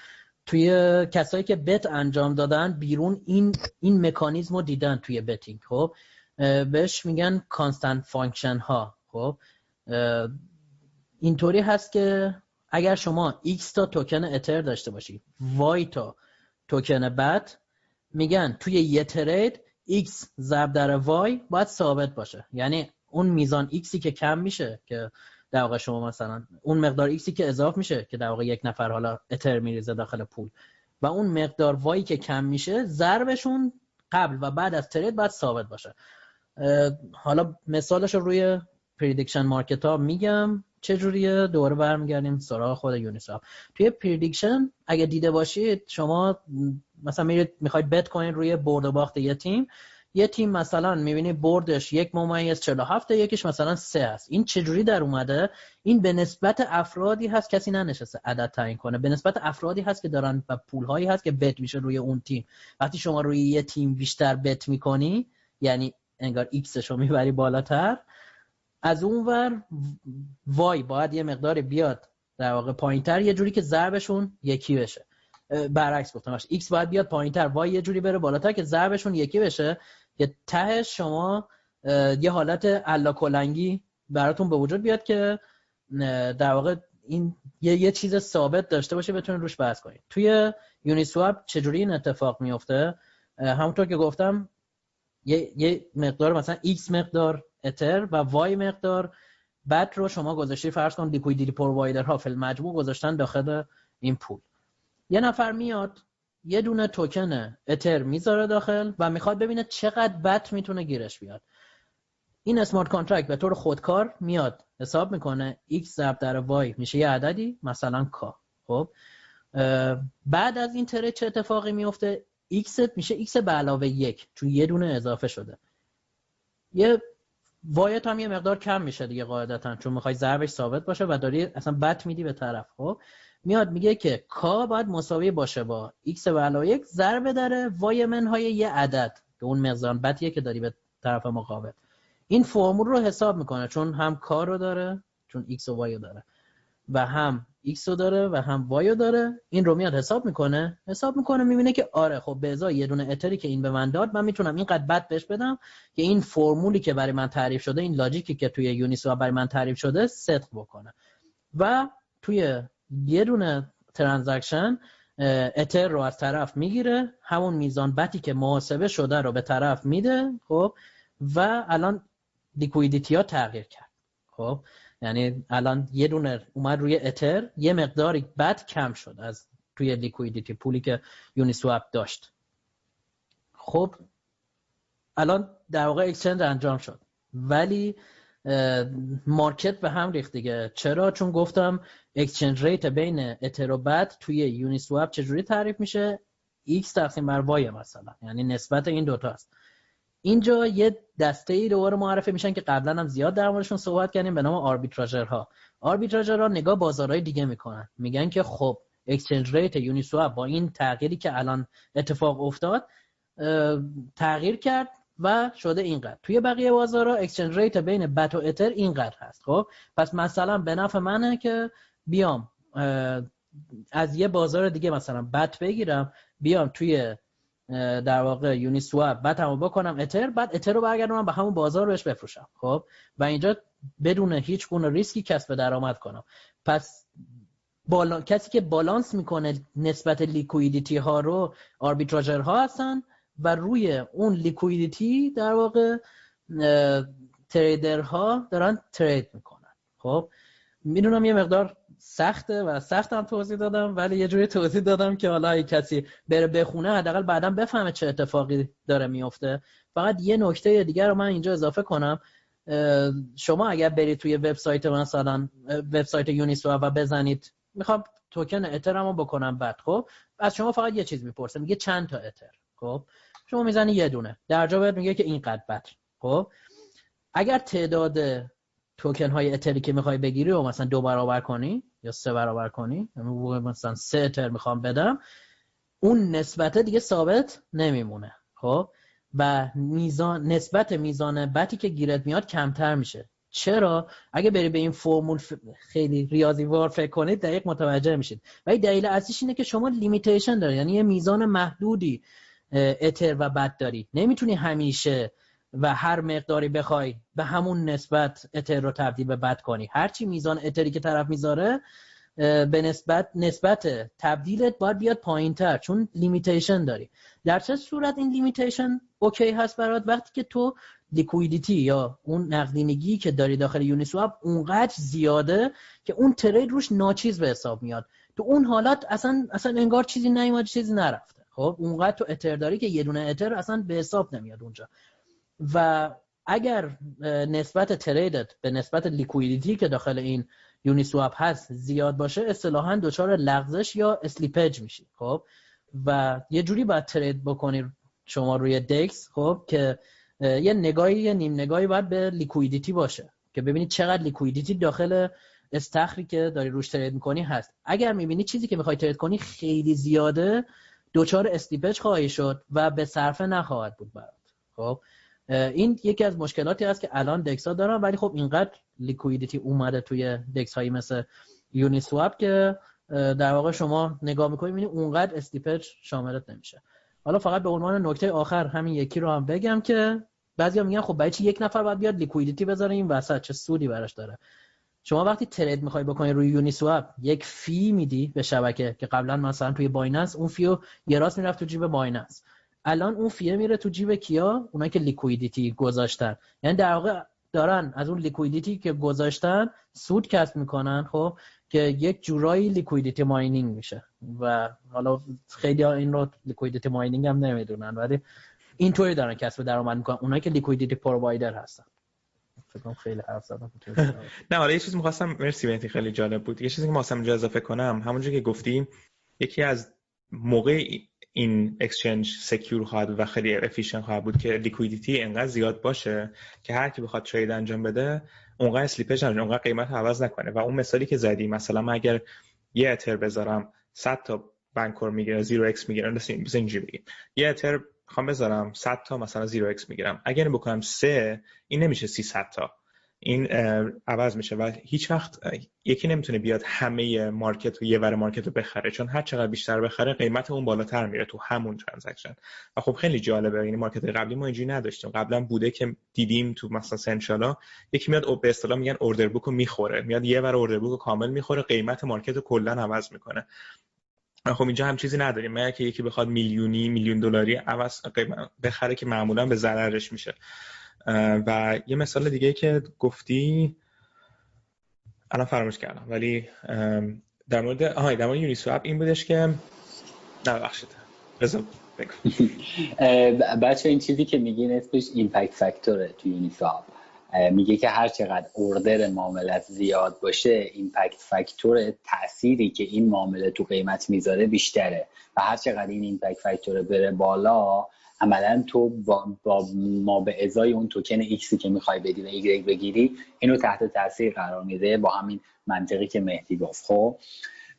توی کسایی که bet انجام دادن بیرون این این مکانیزم رو دیدن توی betting خب؟ بهش میگن constant function ها خب؟ اینطوری هست که اگر شما x تا توکن اتر داشته باشی y تا توکن BAT میگن توی یه trade x ضرب در y باید ثابت باشه. یعنی اون میزان x ی که کم میشه که در واقع شما مثلا اون مقدار x ی که اضاف میشه که در واقع یک نفر حالا اتر میریزه داخل pool. و اون مقدار y ی که کم میشه ضربشون قبل و بعد از trade باید ثابت باشه. حالا مثالش رو روی prediction market ها میگم. چجوریه؟ دوباره برمیگردیم سراغ خود Uniswap توی prediction اگه دیده باشید شما مثلا میرید می‌خواید bet کنید روی برد و باخت یه تیم یه تیم مثلا می‌بینی بردش یک ممیز 47 یکیش مثلا سه است این چجوری در اومده؟ این به نسبت افرادی هست کسی ننشسته عدد تعیین کنه. به نسبت افرادی هست که دارن و پولهایی هست که bet میشه روی اون تیم. وقتی شما روی یه تیم بیشتر bet می‌کنی یعنی انگار x ش رو می‌بری بالاتر از اون ور y باید یه مقدار بیاد در واقع پایینتر یه جوری که ضربشون یکی بشه. برعکس گفتم. x باید بیاد پایینتر. y یه جوری بره بالاتر که ضربشون یکی بشه. که ته شما یه حالت الا کلنگی براتون به وجود بیاد که در واقع این یه, یه چیز ثابت داشته باشه بتونید روش بحث کنید توی Uniswap چجوری این اتفاق میفته همونطور که گفتم یه, یه مقدار مثلا x مقدار اتر و y مقدار. بعد رو شما گذاشتی فرض کن liquidity provider ها فی‌المجموع گذاشتن داخل این pool. یه نفر میاد یه دونه توکن اتر می‌ذاره داخل و می‌خواد ببینه چقدر BAT می‌تونه گیرش بیاد. این smart contract به طور خودکار میاد حساب می‌کنه x ضرب در y میشه یه عددی مثلا k. خب؟ بعد از این تره چه اتفاقی میفته؟ X میشه x به علاوه یک چون یه دونه اضافه شده. یه وایت هم یه مقدار کم میشه دیگه قاعدتا چون می‌خوای ضربش ثابت باشه و داری اصلا بت میدی به طرف خب؟ میاد میگه که کا باید مساوی باشه با x به علاوه یک ضرب داره وای منهای یه عدد. که اون مقدار بتیه که داری به طرف مقابل. این فرمول رو حساب می‌کنه چون هم کا رو داره چون x و y رو داره. و هم x رو داره و هم y رو داره. این رو میاد حساب می‌کنه. حساب می‌کنه می‌بینه که آره خب به ازای یه دونه اتری که این به من داد من می‌تونم اینقدر بد بهش بدم که این فرمولی که برای من تعریف شده این لاجیکی که توی یونیسوا برای من تعریف شده صدق بکنه. و توی یه دونه ترانزکشن اتر رو از طرف می‌گیره. همون میزان بتی که محاسبه شده رو به طرف میده خب و الان liquidity ها تغییر کرد. خب یعنی الان یه دونه اومد روی اتر یه مقداری BAT کم شد از توی liquidity pool ی که Uniswap داشت. خب الان در واقع exchange انجام شد. ولی market به هم ریخت دیگه. چرا؟ چون گفتم exchange rate بین اتر و BAT توی Uniswap چجوری تعریف میشه؟ X تقسیم بر y مثلا. یعنی نسبت این دوتا است. اینجا یه دسته ای دوباره معرفی میشن که قبلا هم زیاد در موردشون صحبت کردیم به نام arbitrager ها. arbitrager ها نگاه بازارهای دیگه می‌کنن. میگن که خب exchange rate یونی با این تغییری که الان اتفاق افتاد تغییر کرد و شده اینقدر. توی بقیه بازارها exchange rate بین BAT و اتر اینقدر هست. خب پس مثلا به نفع منه که بیام از یه بازار دیگه مثلا BAT بگیرم بیام توی در واقع Uniswap BAT هم بکنم اتر بعد اتر رو برگردونم به همون بازار روش بفروشم. خب؟ و اینجا بدون هیچ گونه ریسکی کسب درآمد کنم. پس بالا... کسی که بالانس می‌کنه نسبت liquidity ها رو arbitrager ها هستن و روی اون liquidity در واقع trader ها دارن trade می‌کنن. خب؟ می‌دونم یه مقدار سخته و سختم توضیح دادم ولی یه جوری توضیح دادم که حالا اگه کسی بره بخونه حداقل بعدا بفهمه چه اتفاقی داره میفته. فقط یه نکته دیگر رو من اینجا اضافه کنم. شما اگر برید توی وبسایت مثلا وبسایت یونیسوا و بزنید می‌خوام توکن اترم رو بکنم بعد خب؟ از شما فقط یه چیز می‌پرسه میگه چند تا اتر خب؟ شما می‌زنی یه دونه. در جا میگه که اینقدر بطر خب؟ اگر تعداد توکن های اتری که می‌خوای بگیری و مثلا دو برابر کنی یا سه برابر کنی یعنی مثلا سه اتر می‌خوام بدم اون نسبت دیگه ثابت نمیمونه خب؟ و میزان نسبت میزان بتی که گیرت میاد کمتر میشه. چرا؟ اگه بری به این فرمول خیلی ریاضی وار فکر کنید دقیق متوجه میشید. ولی دلیل اصلیش اینه که شما لیمیتیشن داری یعنی یه میزان محدودی اتر و BAT داری. نمی‌تونی همیشه و هر مقداری بخوای به همون نسبت اتر رو تبدیل به BAT کنی. هرچی میزان اتری که طرف می‌ذاره به نسبت نسبت تبدیلت باید بیاد پایین تر چون limitation داری. در چه صورت این limitation اوکی هست برات؟ وقتی که تو liquidity یا اون نقدینگی که داری داخل Uniswap اونقدر زیاده که اون trade روش ناچیز به حساب میاد. تو اون حالت اصلا اصلا انگار چیزی نیومد چیزی نرفته. خب اونقدر تو اتر داری که یه دونه اتر اصلا به حساب نمیاد اونجا. و اگر نسبت trade ت به نسبت liquidity که داخل این Uniswap هست زیاد باشه اصطلاحا دچار لغزش یا slippage میشی خب؟ و یه جوری باید trade بکنی شما روی DEX خب؟ که یه نگاهی یه نیم نگاهی باید به liquidity باشه که ببینید چقدر liquidity داخل استخری که داری روش trade می‌کنی هست. اگر می‌بینی چیزی که می‌خوای trade کنی خیلی زیاده دچار slippage خواهی شد و به صرفه نخواهد بود برات خب؟ این یکی از مشکلاتی هست که الان DEX ها دارن ولی خب اینقدر liquidity اومده توی DEX هایی مثل Uniswap که در واقع شما نگاه می‌کنید می‌بینید اونقدر slippage شاملت نمیشه. حالا فقط به عنوان نکته آخر همین یکی رو هم بگم که بعضیا میگن خب برای یک نفر باید بیاد liquidity بذاره؟ این وسط چه سودی براش داره؟ شما وقتی trade می‌خوای بکنی روی Uniswap یک fee میدی به شبکه که قبلا مثلا توی Binance اون fee و یه راست می‌رفت تو جیب Binance. الان اون fee ه میره تو جیب کیا؟ اونایی که liquidity گذاشتن. یعنی در واقع دارن از اون liquidity که گذاشتن سود کسب می‌کنن خب که یک جورایی liquidity mining میشه. و حالا خیلی ها این رو liquidity mining هم نمی‌دونن ولی اینطوری دارن کسب درآمد می‌کنن. اونایی که liquidity provider هستن. خیلی حرف نه حالا یه چیز می‌خواستم مرسی مهدی خیلی جالب بود. یه چیزی که می‌خواستم اینجا اضافه کنم همونجوری که گفتیم یکی از موقع این exchange secure خواهد و خیلی efficient خواهد بود که liquidity انقدر زیاد باشه که هر کی بخواد trade انجام بده اونقدر slippage انجام اونقدر قیمت عوض نکنه. و اون مثالی که زدی مثلا من اگر یه اتر بذارم 100 تا Bancor می‌گیره 0x می‌گیره مثلا اینجوری بگیم. یه اتر می‌خوام بذارم 100 تا مثلا 0x می‌گیرم. اگر بکنم 3 این نمیشه 300 تا. این عوض میشه و هیچ وقت یکی نمی‌تونه بیاد همه market و یه ور market رو بخره چون هر چقدر بیشتر بخره قیمت اون بالاتر میره تو همون transaction. و خب خیلی جالبه یعنی market قبلی ما اینجوری نداشتیم. قبلا بوده که دیدیم تو مثلا central ها یکی میاد به اصطلاح میگن order book رو می‌خوره. میاد یه ور order book کامل می‌خوره قیمت market رو کلا عوض می‌کنه. خب اینجا هم چیزی نداریم. مگر که یکی بخواد میلیونی میلیون دلاری عوض بخره که معمولا به ضررش میشه. و یه مثال دیگه که گفتی الان فراموش کردم ولی در مورد آهای در مورد Uniswap این بودش که ببخشید بچه این چیزی که میگین اسمش impact factor ه تو Uniswap میگه که هر چقدر order معاملت زیاد باشه impact factor تأثیری که این معامله تو قیمت می‌ذاره بیشتره. و هر چقدر این impact factor بره بالا عملا تو با, ما به ازای اون توکن X ی که می‌خوای بدی و Y بگیری اینو تحت تاثیر قرار میده با همین منطقی که مهدی گفت. خب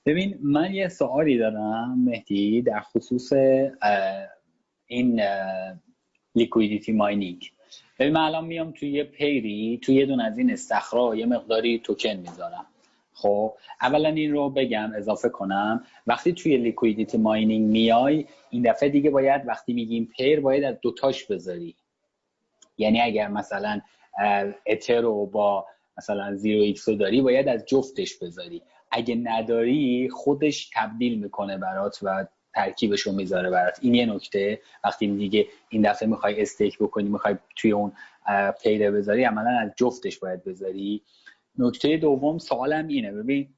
ببین من یه سوالی دارم مهدی در خصوص این liquidity mining ببین من الان میام توی یه pair ی توی یه دون از این استخرا یه مقداری توکن می‌ذارم. خب اولا این رو بگم اضافه کنم. وقتی توی liquidity mining میای این دفعه دیگه باید وقتی میگیم pair باید از دوتاش بذاری. یعنی اگر مثلا اتر رو با مثلا زیرو ایکس رو داری باید از جفتش بذاری. اگه نداری خودش تبدیل می‌کنه برات و ترکیبش رو می‌ذاره برات. این یه نکته. وقتی دیگه این دفعه می‌خوای stake بکنی می‌خوای توی اون پیره بذاری عملا از جفتش باید بذاری. نکته دوم سوالم اینه. ببین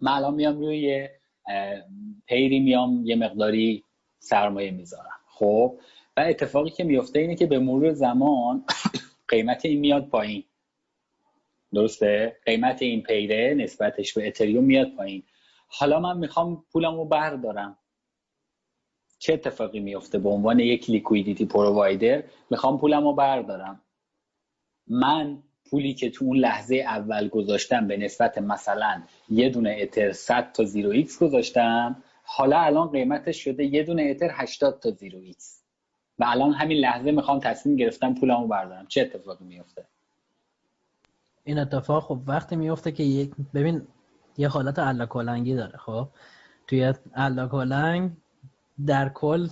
من الان میام روی پیری میام یه مقداری سرمایه می‌ذارم. خب؟ و اتفاقی که میفته اینه که به مرور زمان قیمت این میاد پایین. درسته؟ قیمت این پیره نسبتش به اتریوم میاد پایین. حالا من می‌خوام پولم رو بردارم. چه اتفاقی میفته به عنوان یک لیکویدیتی پرووایدر؟ می‌خوام پولم رو بردارم. من پولی که تو اون لحظه اول گذاشتم به نسبت مثلا یه دونه اتر 100 تا 0x گذاشتم حالا الان قیمتش شده یه دونه اتر 80 تا 0x. و الان همین لحظه می‌خوام تصمیم گرفتم پولمو بردارم. چه اتفاقی میفته؟ این اتفاق خب وقتی میفته که یک ببین یه حالت الاکلنگی داره خب؟ توی الاکلنگ در کل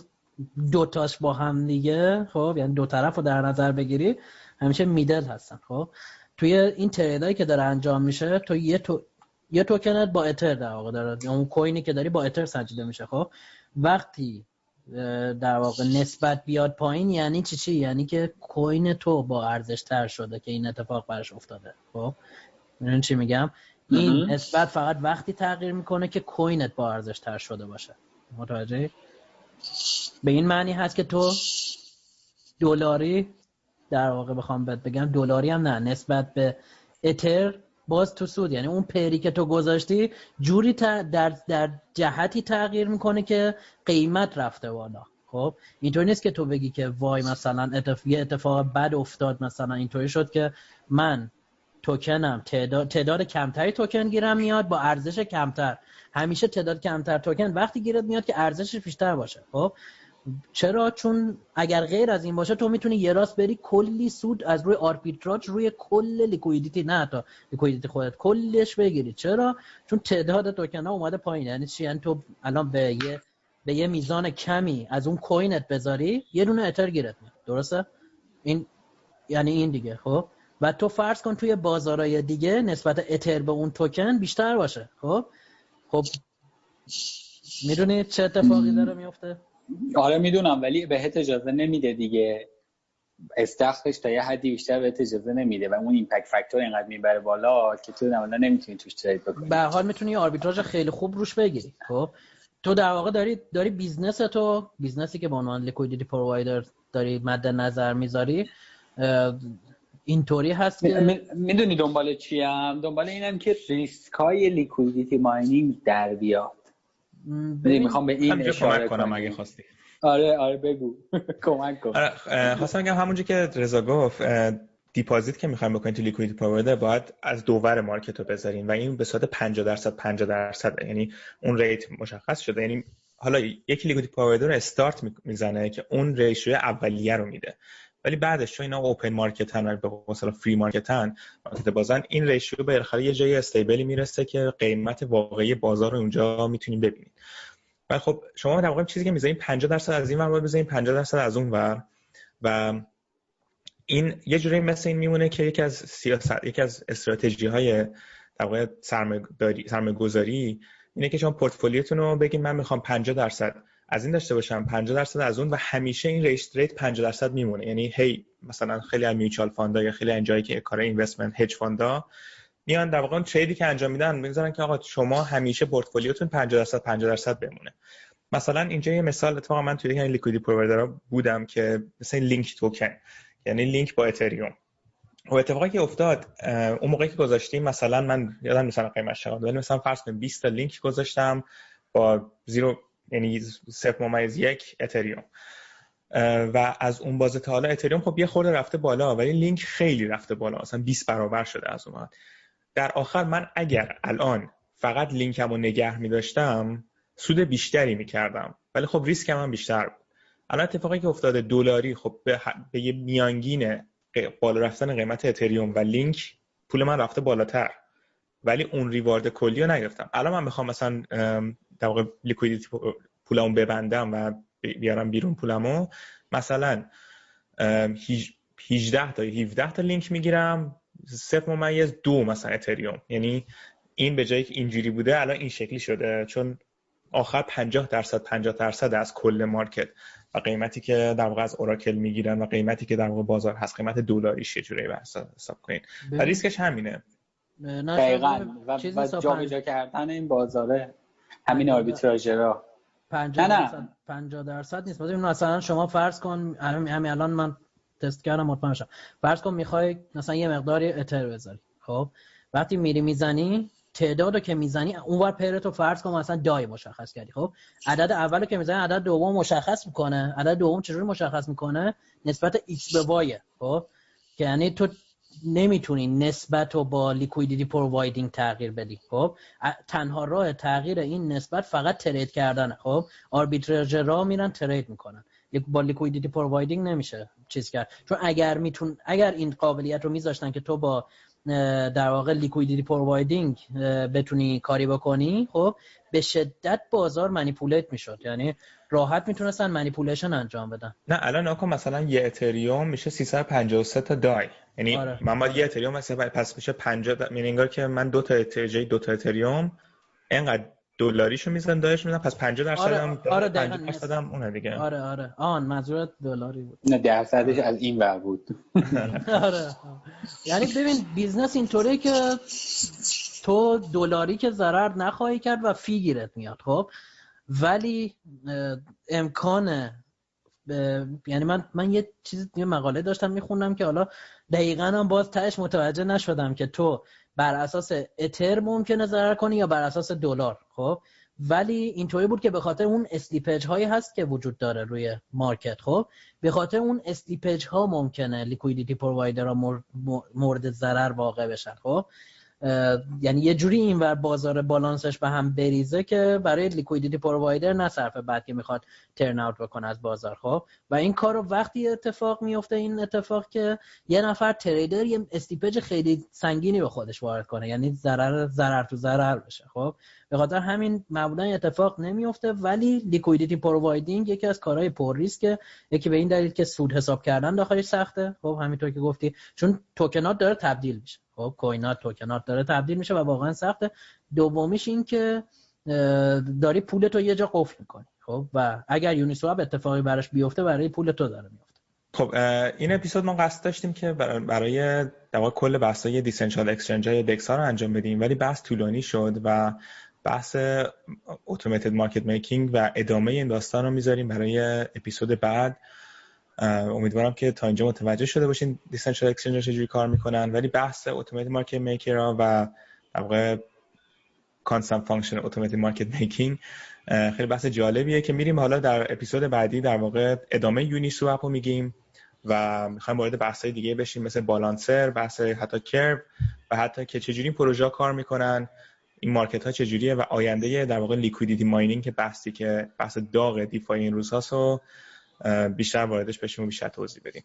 دوتاش با هم دیگه خب؟ یعنی دو طرف رو در نظر بگیری همیشه middle هستن خب؟ توی این trade ایی که داره انجام میشه تو یه تو یه توکنت با اتر در واقع داره. اون کوینی که داری با اتر سنجیده میشه خب؟ وقتی در واقع نسبت بیاد پایین یعنی چی چی؟ یعنی که coin تو با ارزش تر شده که این اتفاق براش افتاده خب؟ می‌دونی چی میگم؟ این نسبت فقط وقتی تغییر می‌کنه که coin ت با ارزش تر شده باشه. متوجه به این معنی هست که تو دلاری در واقع بخوام بهت بگم دلاری هم نه نسبت به اتر باز تو سود. یعنی اون پری که تو گذاشتی جوری در, در جهتی تغییر می‌کنه که قیمت رفته بالا. خب اینطور نیست که تو بگی که وای مثلا اتف... یه اتفاق بد افتاد مثلا اینطوری شد که من توکنم تعداد, تعداد کمتری توکن گیرم میاد با ارزش کمتر. همیشه تعداد کمتر توکن وقتی گیرت میاد که ارزشش بیشتر باشه. خب چرا؟ چون اگر غیر از این باشه تو می‌تونی یه راست بری کلی سود از روی arbitrage روی کل liquidity نه تا liquidity خودت کلش بگیری. چرا؟ چون تعداد توکن ها اومده پایین. یعنی چی؟ یعنی تو الان به یه به یه میزان کمی از اون coin ت بذاری یه دونه اتر گیرت میاد. درسته؟ این یعنی این دیگه خب؟ و تو فرض کن توی بازارهای دیگه نسبت اتر به اون توکن بیشتر باشه خب؟ خب می‌دونی چه اتفاقی داره میفته آره می‌دونم ولی بهت اجازه نمیده دیگه. استخرش تا یه حدی بیشتر بهت اجازه نمیده و اون impact factor اینقدر می‌بره بالا که تو عملا نمی‌تونی توش trade بکنی. به هر حال می‌تونی arbitrage خیلی خوب روش بگیری. خب تو در واقع داری داری business تو business ی که به عنوان liquidity provider داری مد نظر می‌ذاری اینطوری هست که می‌دونی دنبال چیم؟ دنبال اینم که ریسک های liquidity mining در بیاد می‌خوام به این اشاره کنم اگه خواستی. آره آره بگو. کمک کن. آره خواستم بگم همونجا که رضا گفت deposit که می‌خوایم بکنید تو liquidity provider باید از دو ور market رو بذارین و این به صورت 50 درصد 50 درصد یعنی اون rate مشخص شده. یعنی حالا یکی liquidity provider رو استارت می‌زنه که اون ratio اولیه رو میده. ولی بعدش چون اینا اوپن مارکتن به مثلا فری مارکتن مارکت بازن این ریشیو به بالاخره یه جای استیبلی می‌رسه که قیمت واقعی بازار رو اونجا می‌تونیم ببینید و خب شما در واقع چیزی که می‌ذارین 50 درصد از این ور بذارین 50 درصد از اون ور. و این یه جوری مثل این میمونه که یکی از سیاست یکی از استراتژی های در واقع سرمایه گذاری اینه که شما پورتفولیوتون رو بگین من می‌خوام 50 درصد از این داشته باشم 50 درصد از اون و همیشه این rate rate 50 درصد میمونه. یعنی هی مثلا خیلی از mutual fund ا یا خیلی از که کار investment hedge fund ا میان در واقع trade ی که انجام میدن می‌ذارن که آقا شما همیشه پورتفولیوتون 50 درصد 50 درصد بمونه. مثلا اینجا یه مثال اتفاقا من توی این liquidity provider بودم که مثلا لینک توکن یعنی لینک با اتریوم و اتفاقی که افتاد اون موقعی که گذاشتیم مثلا من یادم نیست قیمتش چقدر ولی مثلا فرض کن 20 تا لینک گذاشتم با زیرو یعنی صفر ممیز یک اتریوم. و از اون بازه تا حالا اتریوم خب یه خورده رفته بالا ولی لینک خیلی رفته بالا. مثلا 20 برابر شده از اون در آخر من اگر الان فقط لینکم رو نگه می داشتم سود بیشتری می کردم ولی خب ریسک هم بیشتر بود. الان اتفاقی که افتاده دلاری خب به, به یه میانگین بالا رفتن قیمت اتریوم و لینک پول من رفته بالاتر. ولی اون reward کلی رو نگرفتم. الان من می‌خوام مثلا در واقع liquidity پولمو ببندم و بیارم بیرون پولمو مثلا 18 تا 17 تا لینک می‌گیرم. صفر ممیز دو مثلا اتریوم. یعنی این به جایی که اینجوری بوده الان این شکلی شده. چون آخر 50 درصد 50 درصد از کل market و قیمتی که در واقع از oracle می‌گیرن و قیمتی که در واقع بازار هست. قیمت دلاری یه جوری حساب کنین. و ریسکش همینه. دقیقا. و, و جابجا کردن این بازاره همین آربیتراژرا. 50 درصد 50 درصد نیست. مثلا شما فرض کن همین الان من تست کردم مطمئن شم. فرض کن می‌خوای مثلا یه مقداری اتر بذاری. خب؟ وقتی میری می‌زنی تعداد رو که می‌زنی اونور پیرتو فرض کن مثلا دای مشخص کردی. خب؟ عدد اول که می‌زنی عدد دوم مشخص می‌کنه. عدد دوم چجوری مشخص می‌کنه؟ نسبت x به y. خب؟ که یعنی تو نمی‌تونی نسبت رو با liquidity providing تغییر بدی. خب تنها راه تغییر این نسبت فقط trade کردنه. خب arbitrage را میرن trade می‌کنن. با liquidity providing نمیشه چیز کرد. چون اگر میتون اگر این قابلیت رو میذاشتن که تو با در واقع liquidity providing بتونی کاری بکنی خب به شدت بازار manipulate می‌شد. یعنی راحت می‌تونستن منیپولیشن انجام بدن. نه الان نکن مثلا یه اتریوم میشه 353 تا دای. یعنی آره. من باید یه اتریوم مثلا پس میشه 50 یعنی که من دو تا اتریوم دو تا اتریوم اینقدر دلاریشو میزن دایش میزن پس 50 درصد آره هم آره 50 درصد هم اونه دیگه. آره آره. آن منظورت دلاری بود. نه درصدش از این ور بود. آره. یعنی ببین بیزنس اینطوریه که تو دلاری که ضرر نخواهی کرد و فی گیرت میاد خب؟ ولی امکان یعنی من من یه چیز یه مقاله داشتم میخوندم که حالا دقیقا هم باز تهش متوجه نشدم که تو بر اساس اتر ممکنه ضرر کنی یا بر اساس دلار خب؟ ولی اینطوری بود که به خاطر اون slippage هایی هست که وجود داره روی market خب؟ به خاطر اون slippage ها ممکنه liquidity provider ها مورد ضرر واقع بشن خب؟ یعنی یه جوری اینور بازار بالانسش به هم بریزه که برای liquidity provider نصرفه بعد که می‌خواد turn out بکنه از بازار خب؟ و این کار رو وقتی اتفاق میفته این اتفاق که یه نفر trader یه slippage خیلی سنگینی به خودش وارد کنه یعنی ضرر ضرر تو ضرر بشه خب؟ به خاطر همین معمولا اتفاق نمیفته ولی liquidity providing یکی از کارهای پر ریسکه یکی به این دلیل که سود حساب کردن داخلش سخته خب؟ همینطور که گفتی چون توکنات داره تبدیل میشه. خب coin ات token ات داره تبدیل میشه و واقعا سخته. دومیش این که داری پول تو یه جا قفل می‌کنی خب؟ و اگر Uniswap اتفاقی براش بیفته برای پول تو داره میفته خب این اپیزود ما قصد داشتیم که برای در کل بحثای decentralized exchange های DEX ها رو انجام بدیم ولی بحث طولانی شد و بحث automated market making و ادامه این داستان رو می‌ذاریم برای اپیزود بعد. امیدوارم که تا اینجا متوجه شده باشین decentralized exchange چجوری کار می‌کنن. ولی بحث automated market maker و در واقع constant function automated market making خیلی بحث جالبیه که میریم حالا در اپیزود بعدی در واقع ادامه Uniswap رو میگیم و می‌خوایم وارد بحث دیگه بشیم مثل Balancer بحث حتی Curve و حتی که چجوری این پروژه کار می‌کنن این market ها چجوریه و آینده در واقع liquidity mining که بحثی که بحث داغ DeFi این روزهاست رو بیشتر واردش بشیم و بیشتر توضیح بدیم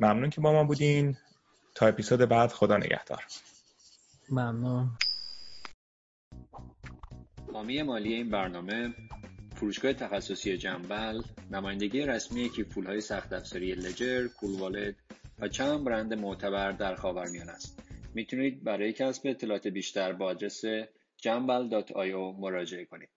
ممنون که با ما بودین تا اپیزود بعد خدا نگهدار ممنون حامی مالی این برنامه فروشگاه تخصصی جنبل نمایندگی رسمی کیف های سخت افزاری لجر، کولوالت و چند برند معتبر در خاورمیانه است. می‌تونید برای کسب اطلاعات بیشتر با آدرس جنبل.io مراجعه کنید.